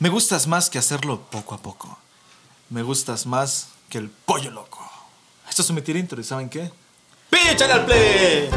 Me gustas más que hacerlo poco a poco. Me gustas más que el pollo loco. Esto es un metir intro, ¿y saben qué? ¡Píchale al play!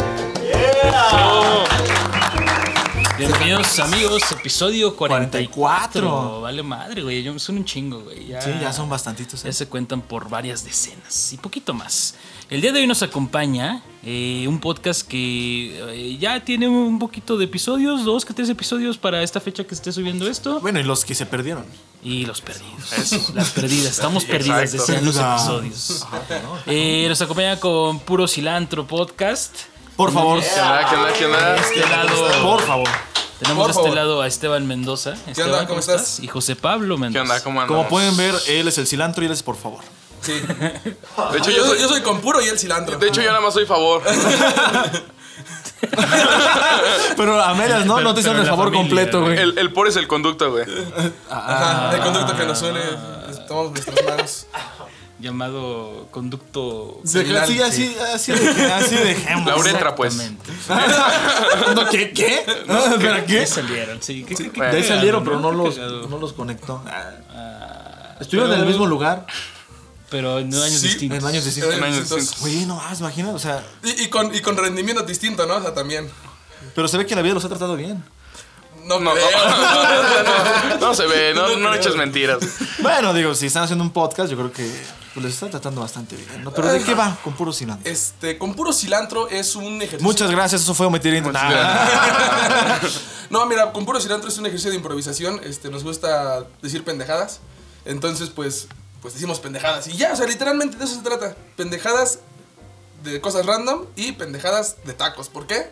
Bienvenidos amigos, episodio 44. 44. Vale madre, güey. Yo son un chingo, güey. Ya, Sí, ya son bastantitos. ¿eh? Ya se cuentan por varias decenas y poquito más. El día de hoy nos acompaña eh, un podcast que eh, ya tiene un poquito de episodios, dos que tres episodios para esta fecha que esté subiendo esto. Bueno, y los que se perdieron. Y los perdidos. Las perdidas. Estamos perdidas, decían los episodios. Eh, nos acompaña con Puro Cilantro Podcast. Por favor. ¿Qué onda? ¿Qué onda? ¿Qué onda? De este lado. Por favor. Tenemos de este lado a Esteban Mendoza. Esteban, onda? ¿Cómo estás? Y José Pablo ¿Qué Mendoza. onda? ¿Cómo andas? Como pueden ver, él es el cilantro y él es por favor. Sí. De hecho, yo, soy, yo soy con puro y el cilantro. de hecho, yo nada más soy favor. Pero a medias, ¿no? Pero- no te hicieron el favor familia, completo, güey. El, el por es el conducto, güey. Ajá, el conducto que nos une. Tomamos nuestras manos. Llamado conducto. Sí, sí, así, así, así, de, así dejemos. La uretra, pues. No, ¿Qué? ¿Qué? No, espera, ¿Qué salieron? Sí, ¿qué, qué- qué De ahí salieron, pero no los, no los conectó. Estuvieron en el mismo lugar Pero en años Sí, distintos. en años distintos. En años distintos. Güey, no más, imagínate, o sea, Y, y con, y con rendimiento distinto, ¿no? O sea, también. pero se ve que la vida los ha tratado bien. No, No, no, creo. no, no se ve, no, No eches mentiras. Bueno, digo, si están haciendo un podcast, yo creo que pues, les está tratando bastante bien, ¿no? Pero ¿de qué va con puro cilantro? Este, con puro cilantro es un ejercicio. Muchas gracias, eso fue omitir Nah. No, mira, con puro cilantro es un ejercicio de improvisación. Este, nos gusta decir pendejadas. Entonces, pues, pues decimos pendejadas. Y ya, o sea, literalmente de eso se trata. Pendejadas de cosas random y pendejadas de tacos. ¿Por qué?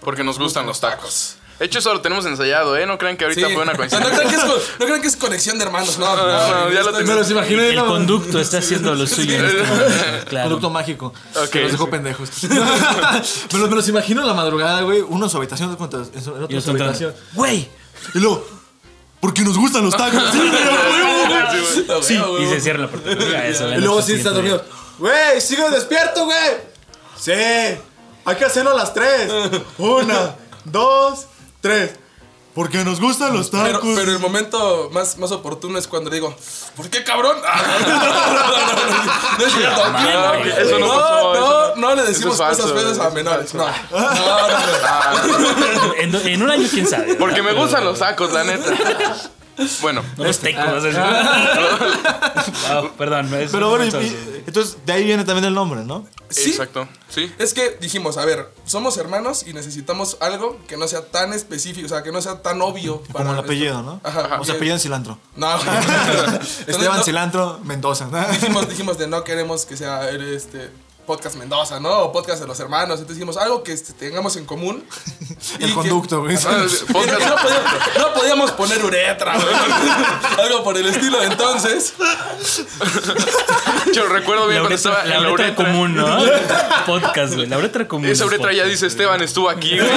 Porque nos gustan los tacos. De hecho, eso lo tenemos ensayado, ¿eh? No crean que ahorita Sí. fue una coincidencia. no, crean que es, con- no crean que es conexión de hermanos, no. No, no, ya lo Me los imaginé, El conducto está haciendo lo suyo en este momento. Claro. Producto mágico. Ok, que los dejó sí. pendejos. me, los, me los imagino en la madrugada, güey. Uno en su habitación, otro en su- en otro en su nosotros, habitación. Güey. Y luego, porque nos gustan los tacos. Sí, güey, a huevo, güey. Sí, güey. Sí, güey. y se cierra la puerta. Eso, Y luego sí está dormido. Güey, sigue despierto, güey. Sí. Hay que hacerlo a las tres. Una, dos, tres. Porque nos gustan los tacos. pero el momento más, más oportuno es cuando le digo, ¿por qué cabrón? Ah, no, no, no, es cierto. Eso pasó, le decimos es feas eso a es menores. No, no, no, no. En, en un año, quién sabe. Porque me gustan los tacos, la neta. Bueno, No los tecos. Wow, perdón. no es- Pero bueno, y- entonces de ahí viene también el nombre, ¿no? Sí, exacto. Sí. Es que dijimos, a ver, somos hermanos y necesitamos algo que no sea tan específico, o sea, que no sea tan obvio. Como el esto. apellido, ¿no? Ajá. O sea, apellido en cilantro. No. Esteban No, Cilantro Mendoza. dijimos, dijimos de no queremos que sea este podcast Mendoza, ¿no? O podcast de los hermanos. Entonces dijimos algo que este, tengamos en común. El conducto, güey. No podíamos, no podíamos poner uretra, güey. Algo por el estilo. Entonces, Yo recuerdo bien La cuando uretra, estaba la en la uretra uretra. común, ¿no? Podcast, güey. La uretra común. Esa uretra ya dice Esteban estuvo aquí, güey.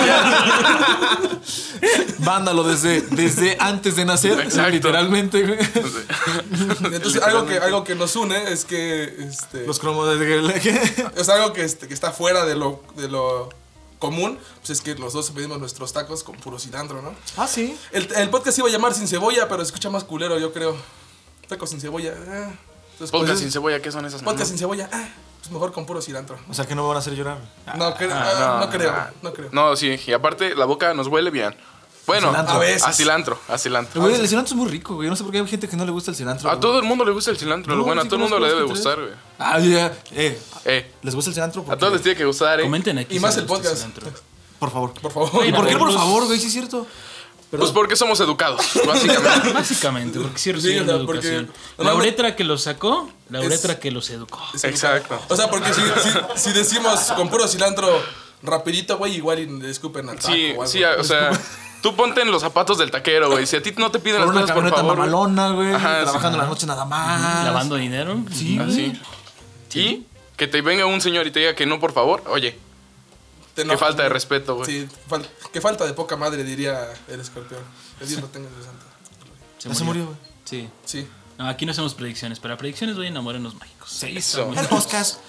Vándalo desde, desde antes de nacer. Exacto. Literalmente, güey. entonces algo, que, algo que nos une es que. Este, Los cromos de. es algo que, este, que está fuera de lo, de lo común. Pues es que los dos pedimos nuestros tacos con puro cilantro, ¿no? Ah, sí. El, el podcast iba a llamar sin cebolla, pero se escucha más culero, yo creo. Tacos sin cebolla. Entonces, Podcast pues, sin cebolla, ¿qué son esas? Podcast sin cebolla. Ah, pues mejor con puro cilantro. O sea que no me van a hacer llorar. No, cre- Ah, ah, no, creo, no creo. No, sí, y aparte la boca nos huele bien. Bueno, Cilantro. A veces. a cilantro, a cilantro. Güey, el cilantro es muy rico, güey. No sé por qué hay gente que no le gusta el cilantro. A güey. todo el mundo le gusta el cilantro. No, lo bueno, sí a todo el mundo le debe gustar, güey. Ah, ya. Eh, Eh, ¿les gusta el cilantro? a Porque- todos les tiene que gustar, eh. Comenten aquí. Y más el gusta podcast. cilantro. Por favor. Por favor. ¿Y por qué, por favor, güey? Sí es cierto. Pues porque somos educados, básicamente. Básicamente, porque sí Sí, reciben o sea, educación. porque- La normalmente- uretra que los sacó, la Es- uretra que los educó. Exacto. O sea, porque si, si, si decimos con puro cilantro rapidito, güey, igual y le escupen al taco Sí, o algo. sí, o sea, tú ponte en los zapatos del taquero, güey. Si a ti no te piden Por las una cosas, por camioneta favor. güey. mamalona, güey. Ajá, sí. Trabajando la noche nada más. Lavando dinero. Sí. Así. Y que te venga un señor y te diga que no, por favor. Oye, Te qué falta de respeto, güey. Sí, fal- qué falta de poca madre, diría el escorpión. El Dios lo tenga santo. Ya se murió, güey. Sí. Sí. No, aquí no hacemos predicciones. Para predicciones vayan a Morenos Mágicos. Eso. El podcast.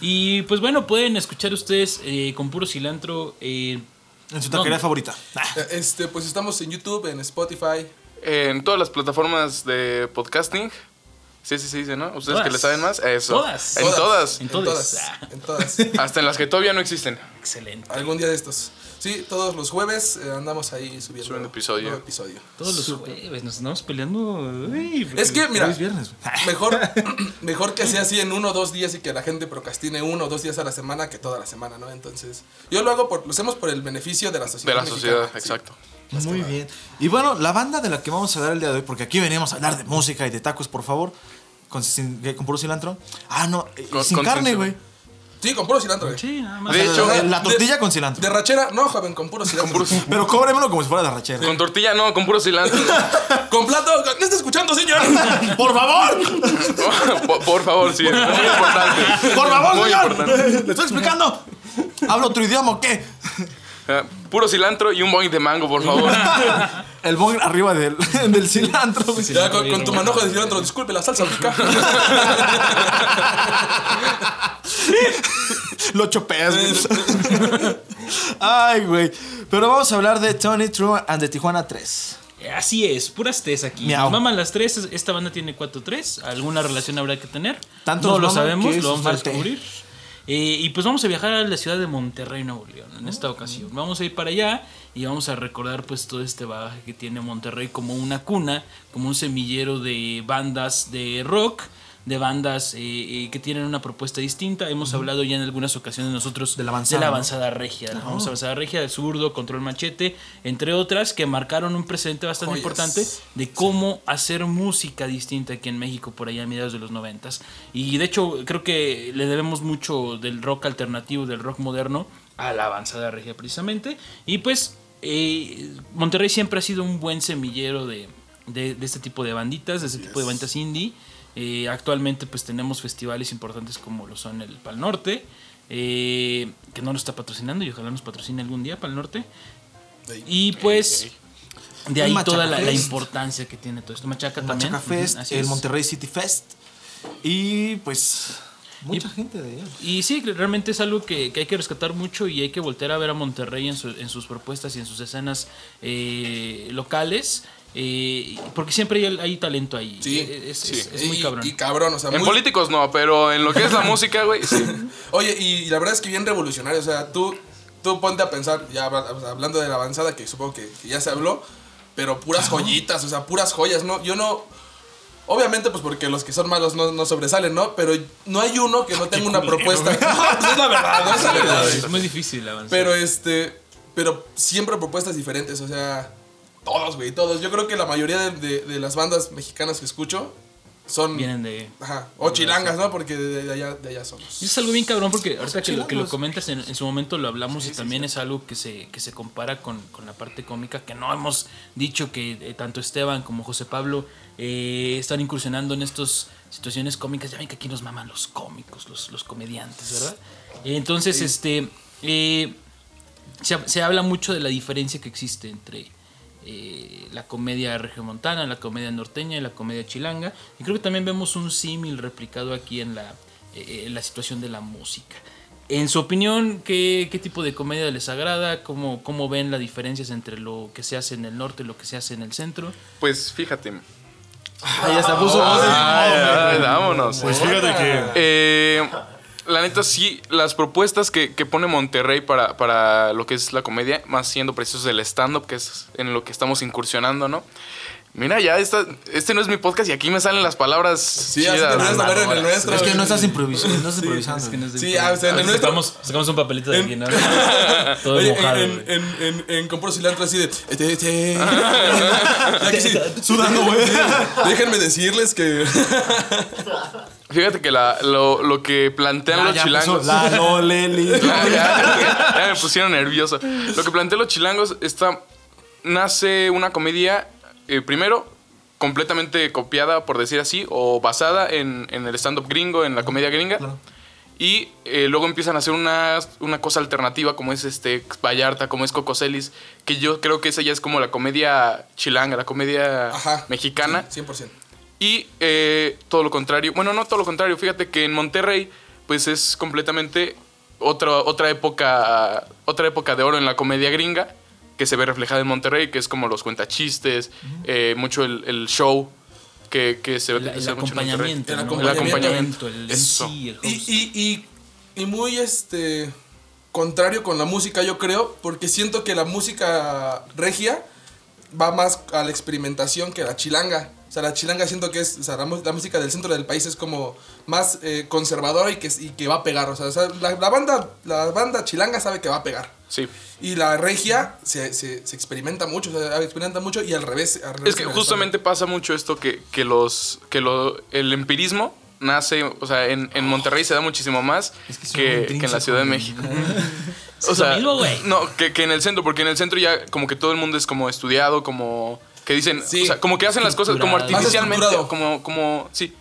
Y pues bueno, pueden escuchar ustedes eh, con puro cilantro. eh, En su taquería ¿Dónde? favorita. Eh, Este, pues estamos en YouTube, en Spotify, En todas las plataformas de podcasting. Sí, sí, sí, dice, ¿no? Ustedes que Todas. le saben más. Eso. Todas. En todas. En En todas. todas. Ah. En todas. Hasta en las que todavía no existen. Excelente. Algún día de estos. Sí, todos los jueves eh, andamos ahí subiendo, Subiendo episodio. nuevo episodio. Todos los jueves nos andamos peleando. uy, Es que, mira, viernes. mejor, mejor que sea así en uno o dos días y que la gente procrastine uno o dos días a la semana que toda la semana, ¿no? Entonces, yo lo hago por, lo hacemos por el beneficio de la sociedad. De la mexicana, sociedad, sí. exacto. Muy bien. Y bueno, la banda de la que vamos a dar el día de hoy, porque aquí venimos a hablar de música y de tacos, por favor. Con, sin-. ¿Con puro cilantro? Ah, no, eh, Con- sin con carne, güey. Sí, con puro cilantro. güey. Sí, nada más. De hecho, la, la de- tortilla con cilantro. De rachera, no, joven, con puro cilantro. Pero cóbremelo como si fuera de rachera. Con tortilla, no, con puro cilantro. Con plato, ¿no está escuchando, señor? ¡Por favor! por, por favor, sí. Muy importante. ¡Por favor, Muy señor! importante. ¡Le estoy explicando! ¿Hablo otro idioma o qué? Ah, Puro cilantro y un boing de mango, por favor. El bong arriba del, del cilantro. güey. Ya, con, con tu manojo de cilantro, disculpe, la salsa rica. Lo chopeas, güey. Ay, güey. Pero vamos a hablar de Tony True and de Tijuana 3. Así es, puras tres aquí. Miau. Maman las tres. Esta banda tiene cuatro tres. Alguna relación habrá que tener. Tanto no nos lo maman sabemos, que lo vamos a falte. descubrir. Eh, y pues vamos a viajar a la ciudad de Monterrey, Nuevo León, en esta ocasión. Vamos a ir para allá y vamos a recordar pues todo este bagaje que tiene Monterrey como una cuna, como un semillero de bandas de rock, de bandas eh, eh, que tienen una propuesta distinta. Hemos hablado ya en algunas ocasiones nosotros De la avanzada, regia, de la famosa avanzada regia, de zurdo, control machete, entre otras que marcaron un presente bastante Joyas. importante de cómo hacer música distinta aquí en México por allá a mediados de los noventas. Y de hecho creo que le debemos mucho del rock alternativo, del rock moderno, a la avanzada regia precisamente. Y pues eh, Monterrey siempre ha sido un buen semillero de, de- de este tipo de banditas, de este tipo de banditas indie. Eh, actualmente pues tenemos festivales importantes como lo son el Pal Norte, eh, que no lo está patrocinando y ojalá nos patrocine algún día Pal Norte. Y pues de ahí toda la, Fest. importancia que tiene todo esto. Machaca también. Machaca Fest, Ujú, así el es. Monterrey City Fest. Y pues. Mucha gente de allá. Y sí, realmente es algo que, que hay que rescatar mucho y hay que voltear a ver a Monterrey en, su- en sus propuestas y en sus escenas eh, locales. Eh, porque siempre hay, hay talento ahí. Sí, Eh, es, sí. es- es muy y, cabrón. Y cabrón, o sea, En muy- políticos no, pero en lo que es la música, güey, sí. Oye, y la verdad es que bien revolucionario. O sea, tú, tú ponte a pensar, ya hablando de la avanzada, que supongo que, que ya se habló, pero puras joyitas, o sea, puras joyas, ¿no? Yo no. Obviamente, pues porque los que son malos no, no sobresalen, ¿no? Pero no hay uno que no tenga una propuesta. Pues es la verdad, no es la verdad. es muy difícil avanzar. Pero este. Pero siempre propuestas diferentes, o sea. Todos, güey, todos. Yo creo que la mayoría de, de- de las bandas mexicanas que escucho son. Vienen de... Ajá. O chilangas, ¿no? Porque de, de allá, de allá somos. Y es algo bien cabrón porque ahorita que lo, que lo comentas en, en su momento lo hablamos y también es algo que se, que se compara con, con la parte cómica que no hemos dicho que eh, tanto Esteban como José Pablo eh, están incursionando en estas situaciones cómicas. Ya ven que aquí nos maman los cómicos, los, los comediantes, ¿verdad? Eh, Entonces, este eh, se, se habla mucho de la diferencia que existe entre eh, la comedia regiomontana, la comedia norteña y la comedia chilanga. Y creo que también vemos un símil replicado aquí en la, eh, en la situación de la música. En su opinión, ¿qué, qué tipo de comedia les agrada? ¿Cómo, ¿Cómo ven las diferencias entre lo que se hace en el norte y lo que se hace en el centro? Pues fíjate. Ahí hasta puso Ay, ay, vámonos. Pues fíjate que. Eh, la neta, sí, las propuestas que, que pone Monterrey para, para lo que es la comedia, más siendo precisos del stand-up, que es en lo que estamos incursionando, ¿no? Mira, ya esta, este no es mi podcast y aquí me salen las palabras. Sí, así chidas. deberías saber en el nuestro. Es que no estás improvisando. No estás improvisando. Sí, ah, o sea, en el nuestro- sacamos, sacamos un papelito de aquí, ¿no? Todo Oye, mojado. en, en, en, en compro cilantro así de. este, este. Ya que sí, Sudando, güey. Déjenme decirles que. Fíjate que la- lo, lo que plantean los Ya chilangos. puso La Loleli. Ya, ya, ya me pusieron nervioso. Lo que plantean los chilangos está. Nace una comedia, eh, primero, completamente copiada, por decir así, o basada en, en el stand-up gringo, en la comedia gringa. Claro. Y eh, luego empiezan a hacer una, una cosa alternativa, como es este Vallarta, como es Coco Celis, que yo creo que esa ya es como la comedia chilanga, la comedia Ajá. mexicana. Sí, 100%. Y eh, todo lo contrario, bueno, no todo lo contrario, fíjate que en Monterrey, pues es completamente otra, otra época, otra época de oro en la comedia gringa, que se ve reflejada en Monterrey, que es como los cuentachistes, eh, mucho el, el show que, que se ve El, acompañamiento, El ¿no? acompañamiento. el Eso. MC, el Y, host. y, y, y muy este contrario con la música, yo creo, porque siento que la música regia va más a la experimentación que la chilanga. O sea, la chilanga siento que es, o sea, la, la música del centro del país es como más eh, conservadora y que, y que va a pegar. O sea, o sea, la, la banda, la banda chilanga sabe que va a pegar. Sí. Y la regia se, se, se experimenta mucho, o sea, experimenta mucho y al revés. al revés Es que justamente pasa mucho esto que, que los que lo, el empirismo nace, o sea, en, en Monterrey se da muchísimo más Es que que, en la Ciudad de México. Es lo mismo, güey. no, que, que en el centro, porque en el centro ya como que todo el mundo es como estudiado, como que dicen, Sí. o sea, como que hacen las cosas como artificialmente, estructurado. como, como, sí,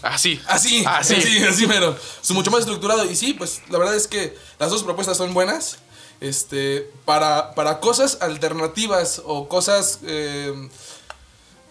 así. Así, Así. así, así, pero es mucho más estructurado. Y sí, pues la verdad es que las dos propuestas son buenas. Este, para, para cosas alternativas o cosas eh,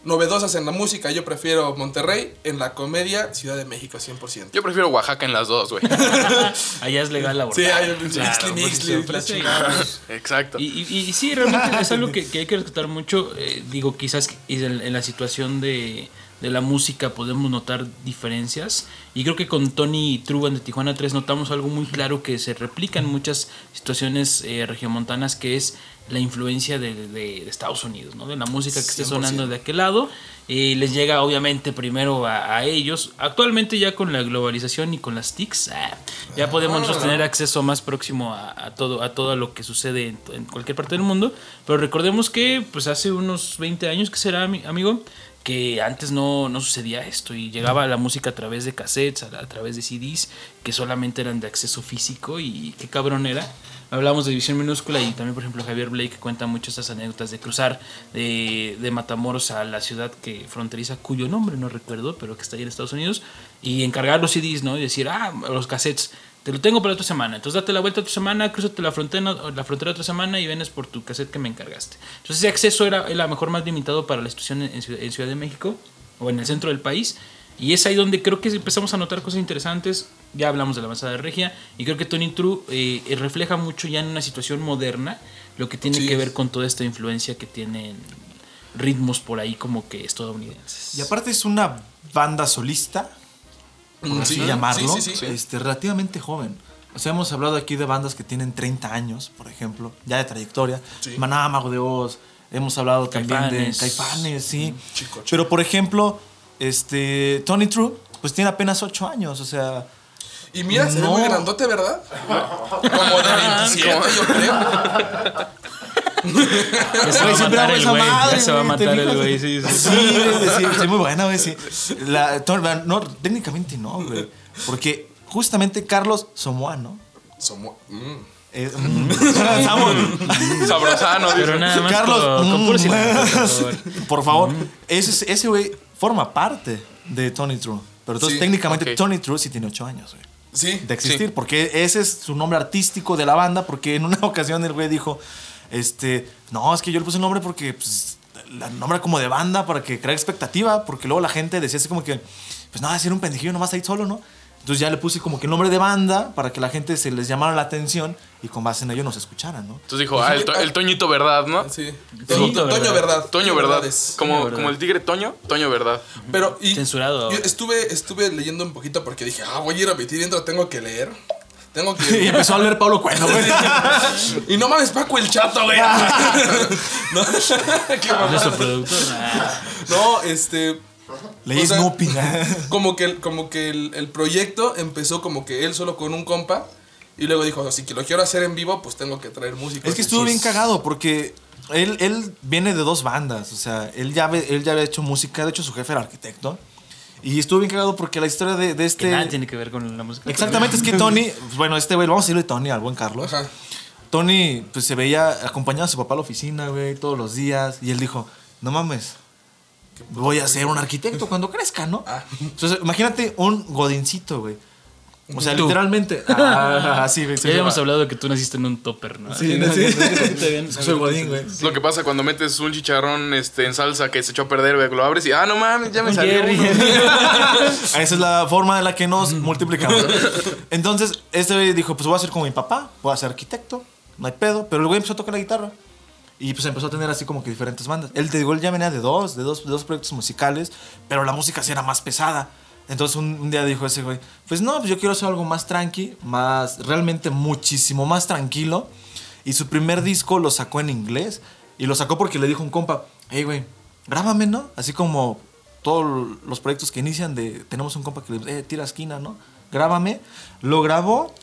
novedosas en la música, yo prefiero Monterrey. En la comedia, Ciudad de México, 100%. Yo prefiero Oaxaca en las dos, güey. Allá es legal abortar. Sí, hay un Claro, mixli, mixli, la. Exacto. Y, y, y sí, realmente es algo que, que hay que respetar mucho. Eh, digo, quizás en, en la situación de, de la música podemos notar diferencias. Y creo que con Tony Truban de Tijuana 3 notamos algo muy claro que se replica en muchas situaciones eh, regiomontanas, que es la influencia de, de- de Estados Unidos, ¿no? de la música que esté 100%. sonando de aquel lado. Eh, les llega obviamente primero a, a ellos. Actualmente ya con la globalización y con las TICs, ah, ya podemos nosotros tener acceso más próximo a, a todo, a todo lo que sucede en, en cualquier parte del mundo. Pero recordemos que pues hace unos 20 años, que será, ami- amigo? Que antes no, no sucedía esto y llegaba la música a través de cassettes, a, a través de CDs, que solamente eran de acceso físico y qué cabrón era. Hablamos de División Minúscula y también, por ejemplo, Javier Blake cuenta mucho estas anécdotas de cruzar de, de Matamoros a la ciudad que fronteriza, cuyo nombre no recuerdo, pero que está ahí en Estados Unidos, y encargar los CDs, ¿no? Y decir, ah, los cassettes, te lo tengo para otra semana. Entonces date la vuelta otra semana, cruzate la frontera, la frontera otra semana y vienes por tu cassette que me encargaste. Entonces ese acceso era, a mejor más limitado para la institución en Ciudad de México o en el centro del país. Y es ahí donde creo que empezamos a notar cosas interesantes. Ya hablamos de la avanzada de regia. Y creo que Tony True eh, refleja mucho ya en una situación moderna lo que tiene Sí. que ver con toda esta influencia que tienen ritmos por ahí como que estadounidenses. Y aparte es una banda solista, por Mm, así sí, llamarlo, sí, sí, sí. Este, relativamente joven. O sea, hemos hablado aquí de bandas que tienen 30 años, por ejemplo, ya de trayectoria. Sí. Maná, Mago de Oz. Hemos hablado también Caifanes. de Caifanes, sí. Chico, chico. Pero, por ejemplo, este, Tony True, pues tiene apenas 8 años, o sea... Y mira, se ve No. muy grandote, ¿verdad? Como de 27, yo creo. Se va a esa güey. madre, se va a güey, ¿te matar el güey. Sí, sí. Sí, güey, sí, sí, muy buena, güey, sí. La, no, técnicamente no, güey. Porque justamente Carlos Somoa, ¿no? Somos. mm. Eh, mm, Sabrosano, Pero nada más Carlos, mm. por favor. por favor, ese, ese güey forma parte de Tony True. Pero entonces Sí, técnicamente. Tony True sí tiene 8 años, güey. Sí. de existir, Sí. porque ese es su nombre artístico de la banda, porque en una ocasión el güey dijo, este, no, es que yo le puse el nombre porque pues, la nombra como de banda para que crea expectativa, porque luego la gente decía así como que, pues nada, si era un pendejillo nomás ahí solo, ¿no? Entonces ya le puse como que el nombre de banda para que la gente se les llamara la atención y con base en ello nos escucharan, ¿no? Entonces dijo, ah, el, to- el Toñito Verdad, ¿no? Sí. Toñito, Toño, Toño ¿verdad? verdad. Toño Verdad. Verdades. Como, Verdad. como el tigre Toño, Toño Verdad. Pero y Censurado. Yo estuve, estuve leyendo un poquito porque dije, ah, voy a ir a meter dentro, tengo que leer. Tengo Y que. empezó a leer Pablo Cueno, güey. y no mames, Paco el chato, güey. no, Qué productor. ah, No, este. Leí O sea, Snoopy. Como que, el- como que el, el proyecto empezó como que él solo con un compa. Y luego dijo, si que lo quiero hacer en vivo, pues tengo que traer música. Es que estuvo bien cagado porque él, él viene de dos bandas. O sea, él ya, él ya había hecho música. De hecho, su jefe era arquitecto. Y estuvo bien cagado porque la historia de, de que este. nada tiene que ver con la música. Exactamente, es que Tony. Bueno, este güey, vamos a decirle Tony al buen Carlos. Ajá. Tony, pues se veía acompañado a su papá a la oficina, güey, todos los días. Y él dijo: No mames, voy a ser un arquitecto cuando crezca, ¿no? Ah. Entonces, imagínate un godincito, güey. O sea, Tú. literalmente. Ah, sí, güey. Ya habíamos hablado de que tú naciste en un topper, ¿no? Sí, no, sí. Está bien. Soy godín, güey. Es lo que pasa cuando metes un chicharrón este, en salsa que se echó a perder, güey. Lo abres y, ah, no mames, ya me salió uno. Esa es la forma en la que nos multiplicamos. Entonces, este güey dijo, pues voy a ser como mi papá, voy a ser arquitecto, no hay pedo. Pero el güey empezó a tocar la guitarra. Y pues empezó a tener así como que diferentes bandas. Él te digo, él ya venía de dos, de dos, de dos proyectos musicales, pero la música sí era más pesada. Entonces un, un día dijo ese güey, pues no, pues yo quiero hacer algo más tranqui, más, realmente muchísimo más tranquilo. Y su primer disco lo sacó en inglés. Y lo sacó porque le dijo un compa, hey güey, grábame, ¿no? Así como todos los proyectos que inician de, tenemos un compa que le dice, eh, tira esquina, ¿no? Grábame. Lo grabó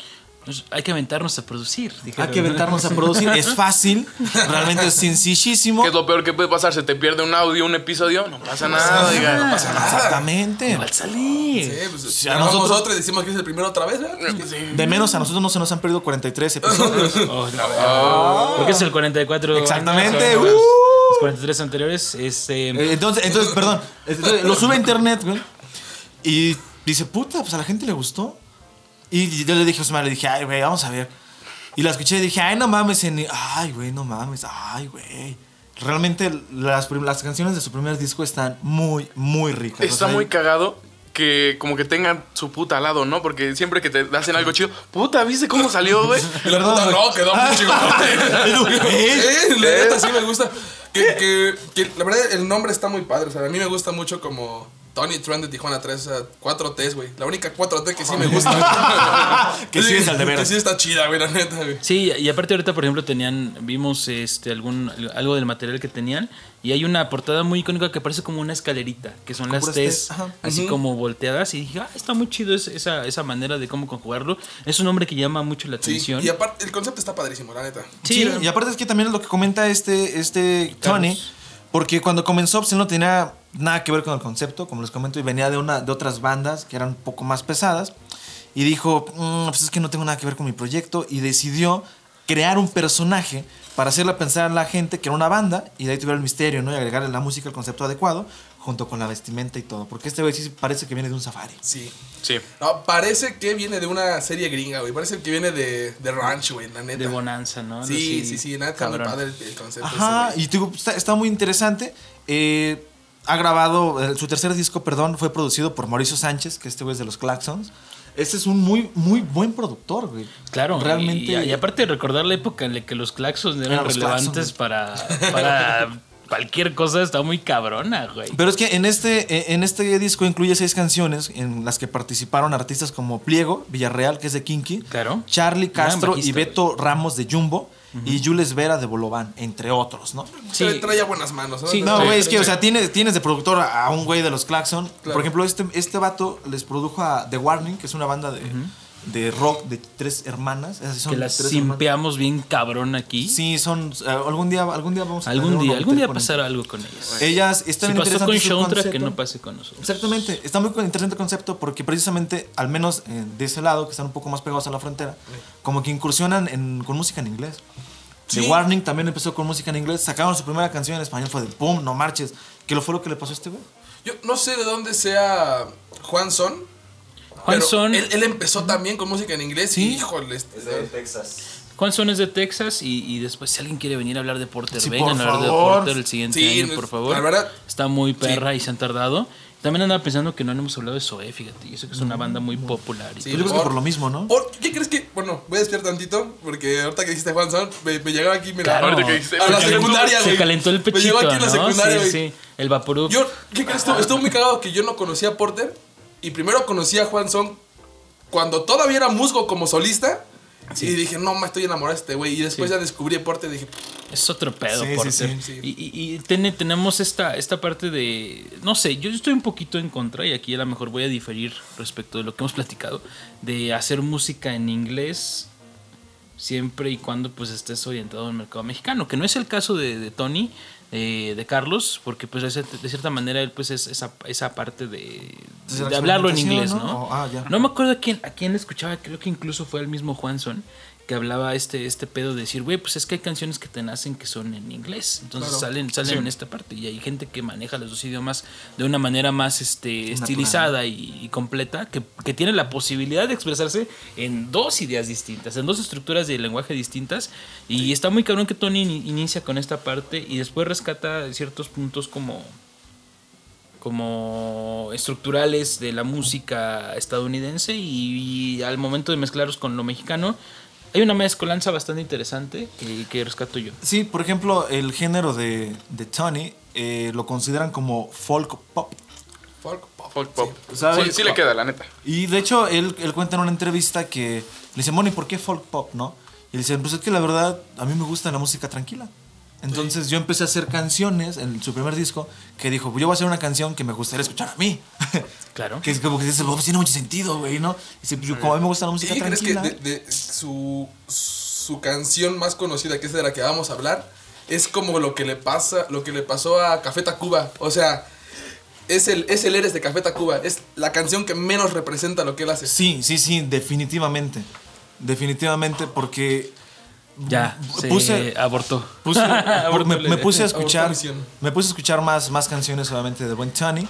hay que aventarnos a producir. hay que aventarnos a producir. Es fácil, realmente es sencillísimo. ¿Qué es lo peor que puede pasar? ¿Se te pierde un audio, un episodio? No pasa nada, oiga. No pasa nada. Exactamente. Igual salir. Sí, pues Sí, a nosotros- otro y decimos que es el primero otra vez, ¿verdad? De menos a nosotros no se nos han perdido 43 episodios. Oh, no. Porque es el 44. Exactamente, años, uh. Los 43 anteriores. Este. Eh, Entonces, entonces, perdón. Entonces, lo sube a internet, güey. Y dice, puta, pues a la gente le gustó. Y yo le dije a Osmar, le dije, ay, güey, vamos a ver. Y la escuché y dije, ay, no mames. en- Ay, güey, no mames. Ay, güey. Realmente las, las canciones de su primer disco están muy, muy ricas. O Está sea, muy cagado que como que tengan su puta al lado, ¿no? Porque siempre que te hacen algo chido, puta, ¿viste cómo salió, güey? Y la puta, no, quedó muy. ¿Eh? Eh, la neta sí me gusta. Que, que, que la verdad el nombre está muy padre. O sea, a mí me gusta mucho como Tony Trend de Tijuana 3. O sea, 4 T's, güey. La única 4 T que sí me gusta. Que sí es al de veras. Que sí está chida, güey, la neta, güey. Sí, y aparte ahorita, por ejemplo, tenían, vimos este algún algo del material que tenían y hay una portada muy icónica que parece como una escalerita, que son las T's así como volteadas y dije, ah, está muy chido es- esa, esa manera de cómo conjugarlo. Es un nombre que llama mucho la Sí, atención. y aparte, el concepto está padrísimo, la neta. Sí, Sí, y aparte es que también es lo que comenta este, este Tony, Carlos. Porque cuando comenzó pues él no tenía nada que ver con el concepto, como les comento, y venía de, una, de otras bandas que eran un poco más pesadas, y dijo, "Mm, pues es que no tengo nada que ver con mi proyecto, y decidió crear un personaje para hacerle pensar a la gente que era una banda, y de ahí tuviera el misterio, ¿no? Y agregarle la música, el concepto adecuado, junto con la vestimenta y todo, porque este güey sí parece que viene de un safari. Sí. Sí. No, parece que viene de una serie gringa, güey. Parece que viene de, de Ranch, güey, la neta. de Bonanza, ¿no? Sí, sí, sí, nada, está muy padre el, el concepto. Ajá, ese, y te digo, está, está muy interesante. Eh, ha grabado, eh, su tercer disco, perdón, fue producido por Mauricio Sánchez, que este güey es de los Claxons. Este es un muy, muy buen productor, güey. Claro, realmente. Y, y aparte recordar la época en la que los claxons eran Eran los relevantes para, para cualquier cosa, está muy cabrona, güey. Pero es que en este, eh, en este disco incluye seis canciones en las que participaron artistas como Pliego, Villarreal, que es de Kinky, Claro. Charlie Castro y Beto Ramos de Jumbo y Jules Vera de Bolobán, entre otros, ¿no? Sí. Trae- buenas manos, ¿no? Sí, No, Sí, güey, es que, sí. o sea, tienes, tienes de productor a, a un güey de los Claxon. Claro. Por ejemplo, este, este vato les produjo a The Warning, que es una banda de, de rock de tres hermanas. Esas son que las tres hermanas. simpeamos bien cabrón aquí. Sí, son. eh, algún día, algún día vamos a algún día, algún día pasará algo con ellas. Ellas Si están pasó con Shontra, que no pase con nosotros. Exactamente, está muy interesante el concepto porque precisamente, al menos eh, de ese lado, que están un poco más pegados a la frontera, como que incursionan en- con música en inglés. Sí. The Warning también empezó con música en inglés, sacaron su primera canción en español, fue de ¡pum! No marches, que lo fue lo que le pasó a este güey. Yo no sé de dónde sea Juan Son. Juan pero Son, Él, él empezó también con música en inglés. Sí. Híjole. este- Es de Texas. Juan Son es de Texas y, y después si alguien quiere venir a hablar de Porter, Sí, vengan por a hablar de favor. Porter el siguiente Sí, año, por la favor. verdad. Está muy perra y se han tardado. También andaba pensando que no hemos hablado de Zoé, fíjate. Y eso que es una banda muy popular. y Sí, yo creo que por lo mismo, ¿no? Por- ¿Qué crees que.? Bueno, voy a desviar tantito. Porque ahorita que dijiste Juan Son, me, me llegaba aquí, mira. Claro. Que dijiste, A la secundaria, Se calentó el Me pechito, llegó aquí en la ¿no? secundaria, sí, sí. El Vaporub. Yo, ¿qué crees? Estuvo, estuvo muy cagado que yo no conocía a Porter. Y primero conocí a Juan Son cuando todavía era musgo como solista. Y dije, no, me estoy enamorado de este güey. Y después Sí. ya descubrí a Porter y dije, Es otro pedo, Sí, Porter. sí, sí. Y, y- y tiene- tenemos esta, esta parte de. No sé, yo estoy un poquito en contra, y aquí a lo mejor voy a diferir respecto de lo que hemos platicado, de hacer música en inglés siempre y cuando pues estés orientado al mercado mexicano, que no es el caso de, de Tony, eh, de Carlos, porque pues de cier- de cierta manera él pues es esa, esa parte de, hablarlo en inglés, ¿no? ¿no? Oh, ah, ya. No me acuerdo a quién, a quién escuchaba, creo que incluso fue el mismo Juanson que hablaba este, este pedo de decir, güey, pues es que hay canciones que te nacen que son en inglés. Entonces Claro. salen, salen en esta parte. Y hay gente que maneja los dos idiomas de una manera más este, estilizada y, y completa, que, que tiene la posibilidad de expresarse en dos ideas distintas, en dos estructuras de lenguaje distintas. Y está muy cabrón que Tony ini- inicia con esta parte y después rescata ciertos puntos como como estructurales de la música estadounidense y, y al momento de mezclarlos con lo mexicano hay una mezcolanza bastante interesante que, que rescato yo. Sí, por ejemplo, el género de, de Tony eh, lo consideran como folk pop. Folk pop. Folk pop. Sí. ¿Sabes? Sí, sí le queda, la neta. Y de hecho, él, él cuenta en una entrevista que le dice, Moni, ¿por qué folk pop, no? Y le dice, pues es que la verdad, a mí me gusta la música tranquila. Entonces yo empecé a hacer canciones en su primer disco que dijo, yo voy a hacer una canción que me gustaría escuchar a mí. Claro. que es como que dice, pues tiene mucho sentido, güey, ¿no? Y dice, pues yo, como a mí me gusta la música ¿Y crees que tranquila. de, de su, su canción más conocida, que es de la que vamos a hablar, es como lo que le pasa, lo que le pasó a Café Tacuba? O sea, es el, es el Eres de Café Tacuba. Es la canción que menos representa lo que él hace. Sí, sí, sí, definitivamente. Definitivamente, porque Ya, se Puse- abortó. puse- Abortó me, me puse a escuchar me puse a escuchar más, más canciones obviamente de buen Tony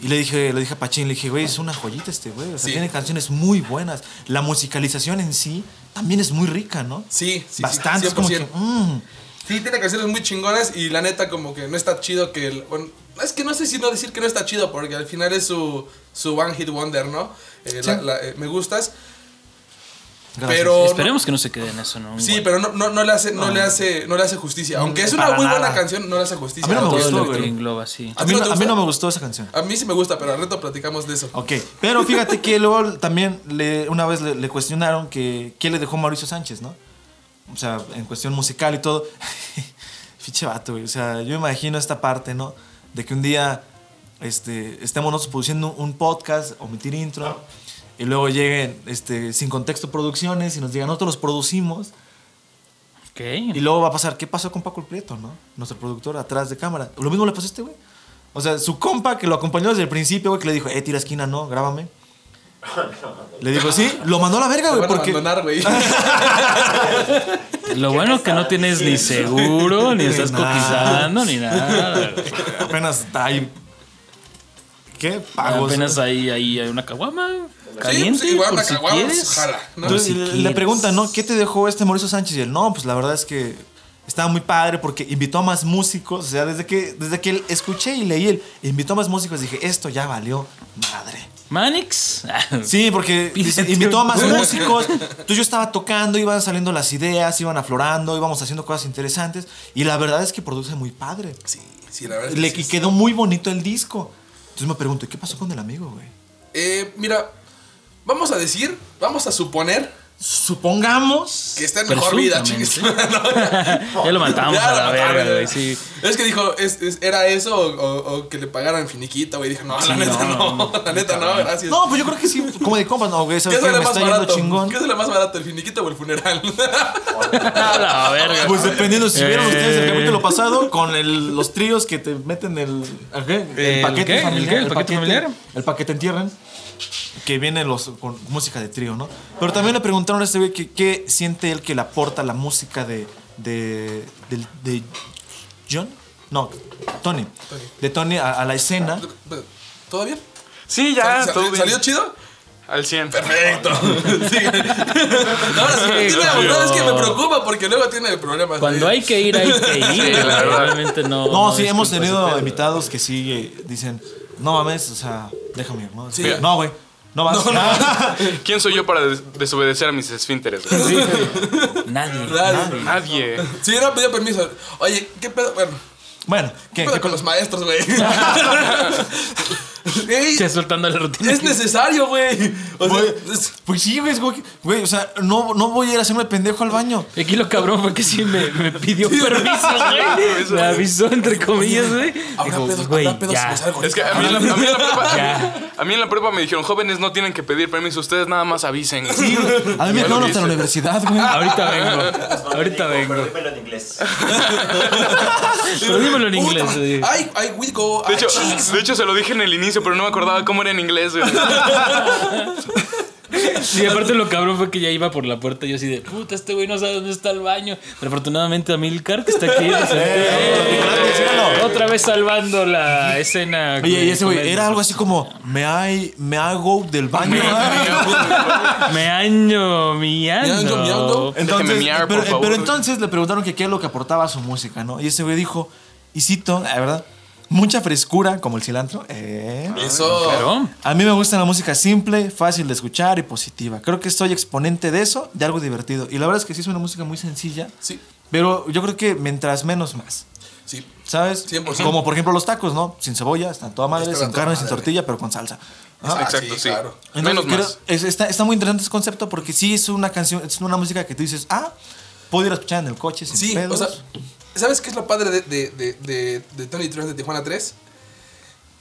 y le dije le dije a Pachín le dije güey es una joyita este güey o sea Sí. tiene canciones muy buenas la musicalización en sí también es muy rica no Sí, sí, sí, bastante es como que 100%. mm, Sí, tiene canciones muy chingonas y la neta como que no está chido que el... Bueno, es que no sé si no decir que no está chido porque al final es su, su One Hit Wonder, ¿no? Eh, Sí. la- la- eh, me gustas. Gracias. Pero- Esperemos que no se quede en eso, ¿no? Sí, pero no, no, no le hace, no, le hace, no le hace justicia. Aunque es una muy buena nada. canción, no le hace justicia. A mí no me gustó, lo que güey. engloba, sí. a mí, ¿A no no, mí no me gustó esa canción A mí sí me gusta, pero al reto platicamos de eso. Ok, pero fíjate que luego también le, una vez le, le cuestionaron que qué le dejó Mauricio Sánchez, ¿no? O sea, en cuestión musical y todo. Fiche vato, güey. O sea, yo me imagino esta parte, ¿no? De que un día este, estemos nosotros produciendo un podcast, omitir intro, y luego lleguen este, sin contexto producciones y nos digan, nosotros los producimos. Ok. Y luego va a pasar, ¿qué pasó con Paco el Prieto, no? Nuestro productor atrás de cámara. Lo mismo le pasó a este güey. O sea, su compa que lo acompañó desde el principio, güey, que le dijo, eh, tira esquina, no, grábame. Le dijo, sí, lo mandó a la verga, güey, porque... abandonar, güey. Lo bueno que no tienes ni seguro, ni estás cotizando, ni nada. güey. Apenas está ahí. ¿Qué? Pagos. Apenas ahí, ahí hay una caguama caliente. pues, igual por si caguama, quieres. pues, jala, ¿no? Entonces Si le- le quieres. preguntan, ¿no? ¿Qué te dejó este Mauricio Sánchez? Y él, no, pues la verdad es que estaba muy padre porque invitó a más músicos. O sea, desde que, desde que él escuché y leí él, invitó a más músicos, dije, esto ya valió madre. Manix. Sí, porque dice, invitó a más músicos. Entonces yo estaba tocando, iban saliendo las ideas, iban aflorando, íbamos haciendo cosas interesantes. Y la verdad es que produce muy padre. Sí, sí, la verdad es que Le sí. y quedó muy bonito el disco. Entonces me pregunto, ¿qué pasó con el amigo, güey? Eh, mira, vamos a decir, vamos a suponer Supongamos. que está en mejor vida, chingues. ya lo matamos Ya a lo la verga, güey. Sí. Es que dijo, es- es- ¿era eso o, o- o que le pagaran finiquita, güey? Dije, no, Sí, la neta no, no, no, la neta no, gracias. No, pues yo creo que sí, como de compas, no, güey, ¿Qué sale Me más barato? chingón. ¿Qué sale más barato, el finiquito o el funeral? A la verga. Pues dependiendo, si vieron Eh. ustedes el capítulo pasado con el- los tríos que te meten el, ¿qué? el ¿El paquete. ¿El paquete familiar? El paquete entierran. Que vienen los, con música de trío, ¿no? Pero también le preguntaron a este güey que qué siente él que le aporta la música de. de. de John? No, Tony. Tony. De Tony a, a la escena. ¿Todo bien? Sí, ya, ¿Sal- todo bien. ¿Salió chido? Al 100. Perfecto. Sí. Ahora sí, Sí, tiene- claro. no, es que me preocupa porque luego tiene problemas. Cuando ahí. hay que ir, hay que ir. Sí, la verdad. Realmente no. No, sí, es hemos tenido invitados que sí eh, dicen, no mames, o sea, déjame ir, ¿no? Sí. No, güey, no vas. No, no. ¿Quién soy yo para des- desobedecer a mis esfínteres? güey? Nadie. Nadie. Nadie. Sí, no pidió permiso. Oye, ¿qué pedo? Bueno, Bueno, ¿qué ¿qué? pedo ¿Qué con los maestros, güey? Ey, Ya soltando la rutina. es necesario, güey. O sea, Güey, es- Pues sí, güey, güey, o sea, no, no voy a ir a hacerme pendejo al baño. Aquí lo cabrón fue que sí me, me pidió permiso, güey. Me avisó, entre comillas, güey. Habrá pedos, salgo Es que a mí, en la, a mí en la prepa, Ya. a mí en la prepa me dijeron, jóvenes no tienen que pedir permiso, ustedes nada más avisen. A mí me que hasta la universidad, güey. Ahorita vengo. Ahorita vengo. Pero dímelo en inglés. Pero dímelo en inglés. Ay, ay, we go. De ay, hecho, cheese. de hecho, se lo dije en el inicio, pero no me acordaba cómo era en inglés. güey. Sí, aparte lo cabrón fue que ya iba por la puerta y yo así de, puta, este güey no sabe dónde está el baño. Pero afortunadamente a Milcar, que está aquí, senté, sígalo. otra vez salvando la escena. Oye, y ese güey, era algo así como, me hay, me hago del baño. Me año, mi Miando, año. Entonces, miar, por pero, favor. pero entonces le preguntaron que qué es lo que aportaba a su música, ¿no? Y ese güey dijo, y cito, la verdad, mucha frescura, como el cilantro. Eh. Eso. Claro. A mí me gusta la música simple, fácil de escuchar y positiva. Creo que soy exponente de eso, de algo divertido. Y la verdad es que sí es una música muy sencilla, Sí, pero yo creo que mientras menos más. sí. ¿Sabes? 100%. Como por ejemplo los tacos, ¿no? Sin cebolla, están toda madre, sin carne, sin tortilla, pero con salsa. Ah, Exacto, sí, sí. claro. Entonces, Menos creo- más. es- está, está muy interesante ese concepto porque sí es una canción, es una música que tú dices, ah, puedo ir a escuchar en el coche sin Sí, pedos. o sea, ¿sabes qué es lo padre de, de, de, de, de Tony Trejo de Tijuana 3?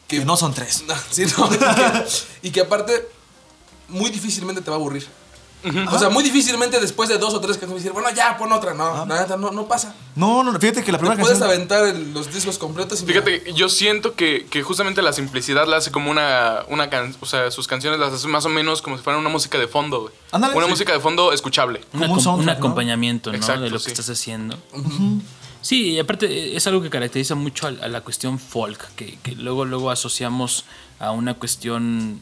que no son tres. No, sí, no, y, que, y que aparte muy difícilmente te va a aburrir. O sea, muy difícilmente después de dos o tres canciones decir, bueno, ya, pon otra. No, neta, no, no pasa. No, no, fíjate que la Te primera puedes canción... aventar el- los discos completos y mira, Fíjate, yo siento que, que justamente la simplicidad la hace como una, una can- o sea, sus canciones las hace más o menos como si fuera una música de fondo, güey. Ándale, Una sí. música de fondo escuchable. Como un un, acompañamiento, ¿no? Exacto, de lo sí. que estás haciendo. Sí, y aparte eh, es algo que caracteriza mucho a, la cuestión folk, que, que luego, luego asociamos a una cuestión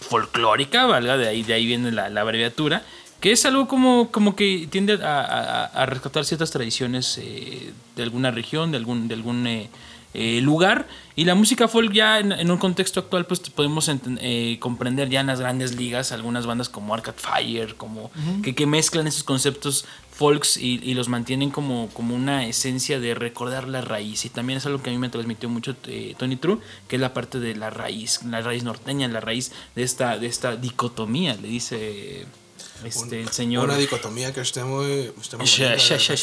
folclórica, ¿valga? De ahí, de ahí viene la, la abreviatura, que es algo como, como que tiende a, a- a rescatar ciertas tradiciones eh, de alguna región, de algún, de algún eh, eh, lugar. Y la música folk ya en, en un contexto actual, pues podemos comprender ya en las grandes ligas algunas bandas como Arcade Fire, como que, que mezclan esos conceptos folks y, y los mantienen como, como una esencia de recordar la raíz. Y también es algo que a mí me transmitió mucho eh, Tony True, que es la parte de la raíz, la raíz norteña, la raíz de esta, de esta dicotomía, le dice este, el señor. una dicotomía que esté muy, esté muy Ya, ya, ya,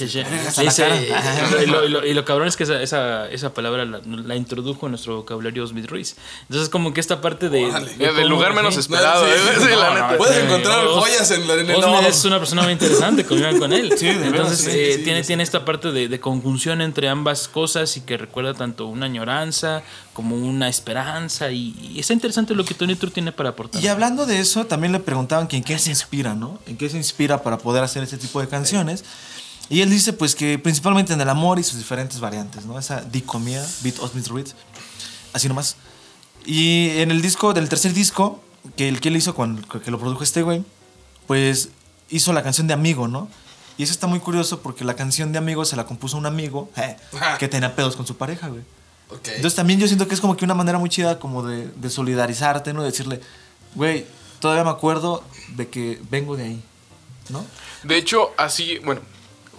cara. y, lo, y lo- y lo cabrón es que esa, esa, esa palabra la, la introdujo en nuestro vocabulario Smith Ruiz. Entonces, como que esta parte de. Órale. de Del lugar menos sí. esperado, No, ¿eh? sí. La neta. Puedes encontrar Os- joyas en, la, en el no. es una persona muy interesante, convivan con él. Sí, de verdad, Entonces, sí, eh, sí, tiene, sí. tiene esta parte de, de conjunción entre ambas cosas y que recuerda tanto una añoranza como una esperanza. Y, y está interesante lo que Tony True tiene para aportar. Y hablando de eso, también le preguntaban que en qué se inspira, ¿no? En qué se inspira para poder hacer este tipo de canciones. Y él dice, pues, que principalmente en el amor y sus diferentes variantes, ¿no? Esa dicomía, Beat of Smith Reed, así nomás. Y en el disco, del tercer disco, que el que él hizo, cuando, que lo produjo este güey, pues hizo la canción de Amigo, ¿no? Y eso está muy curioso porque la canción de Amigo se la compuso un amigo eh, que tenía pedos con su pareja, güey. Entonces también yo siento que es como que una manera muy chida como de, de solidarizarte, ¿no? De decirle, güey, todavía me acuerdo de que vengo de ahí, ¿no? De hecho, así, bueno,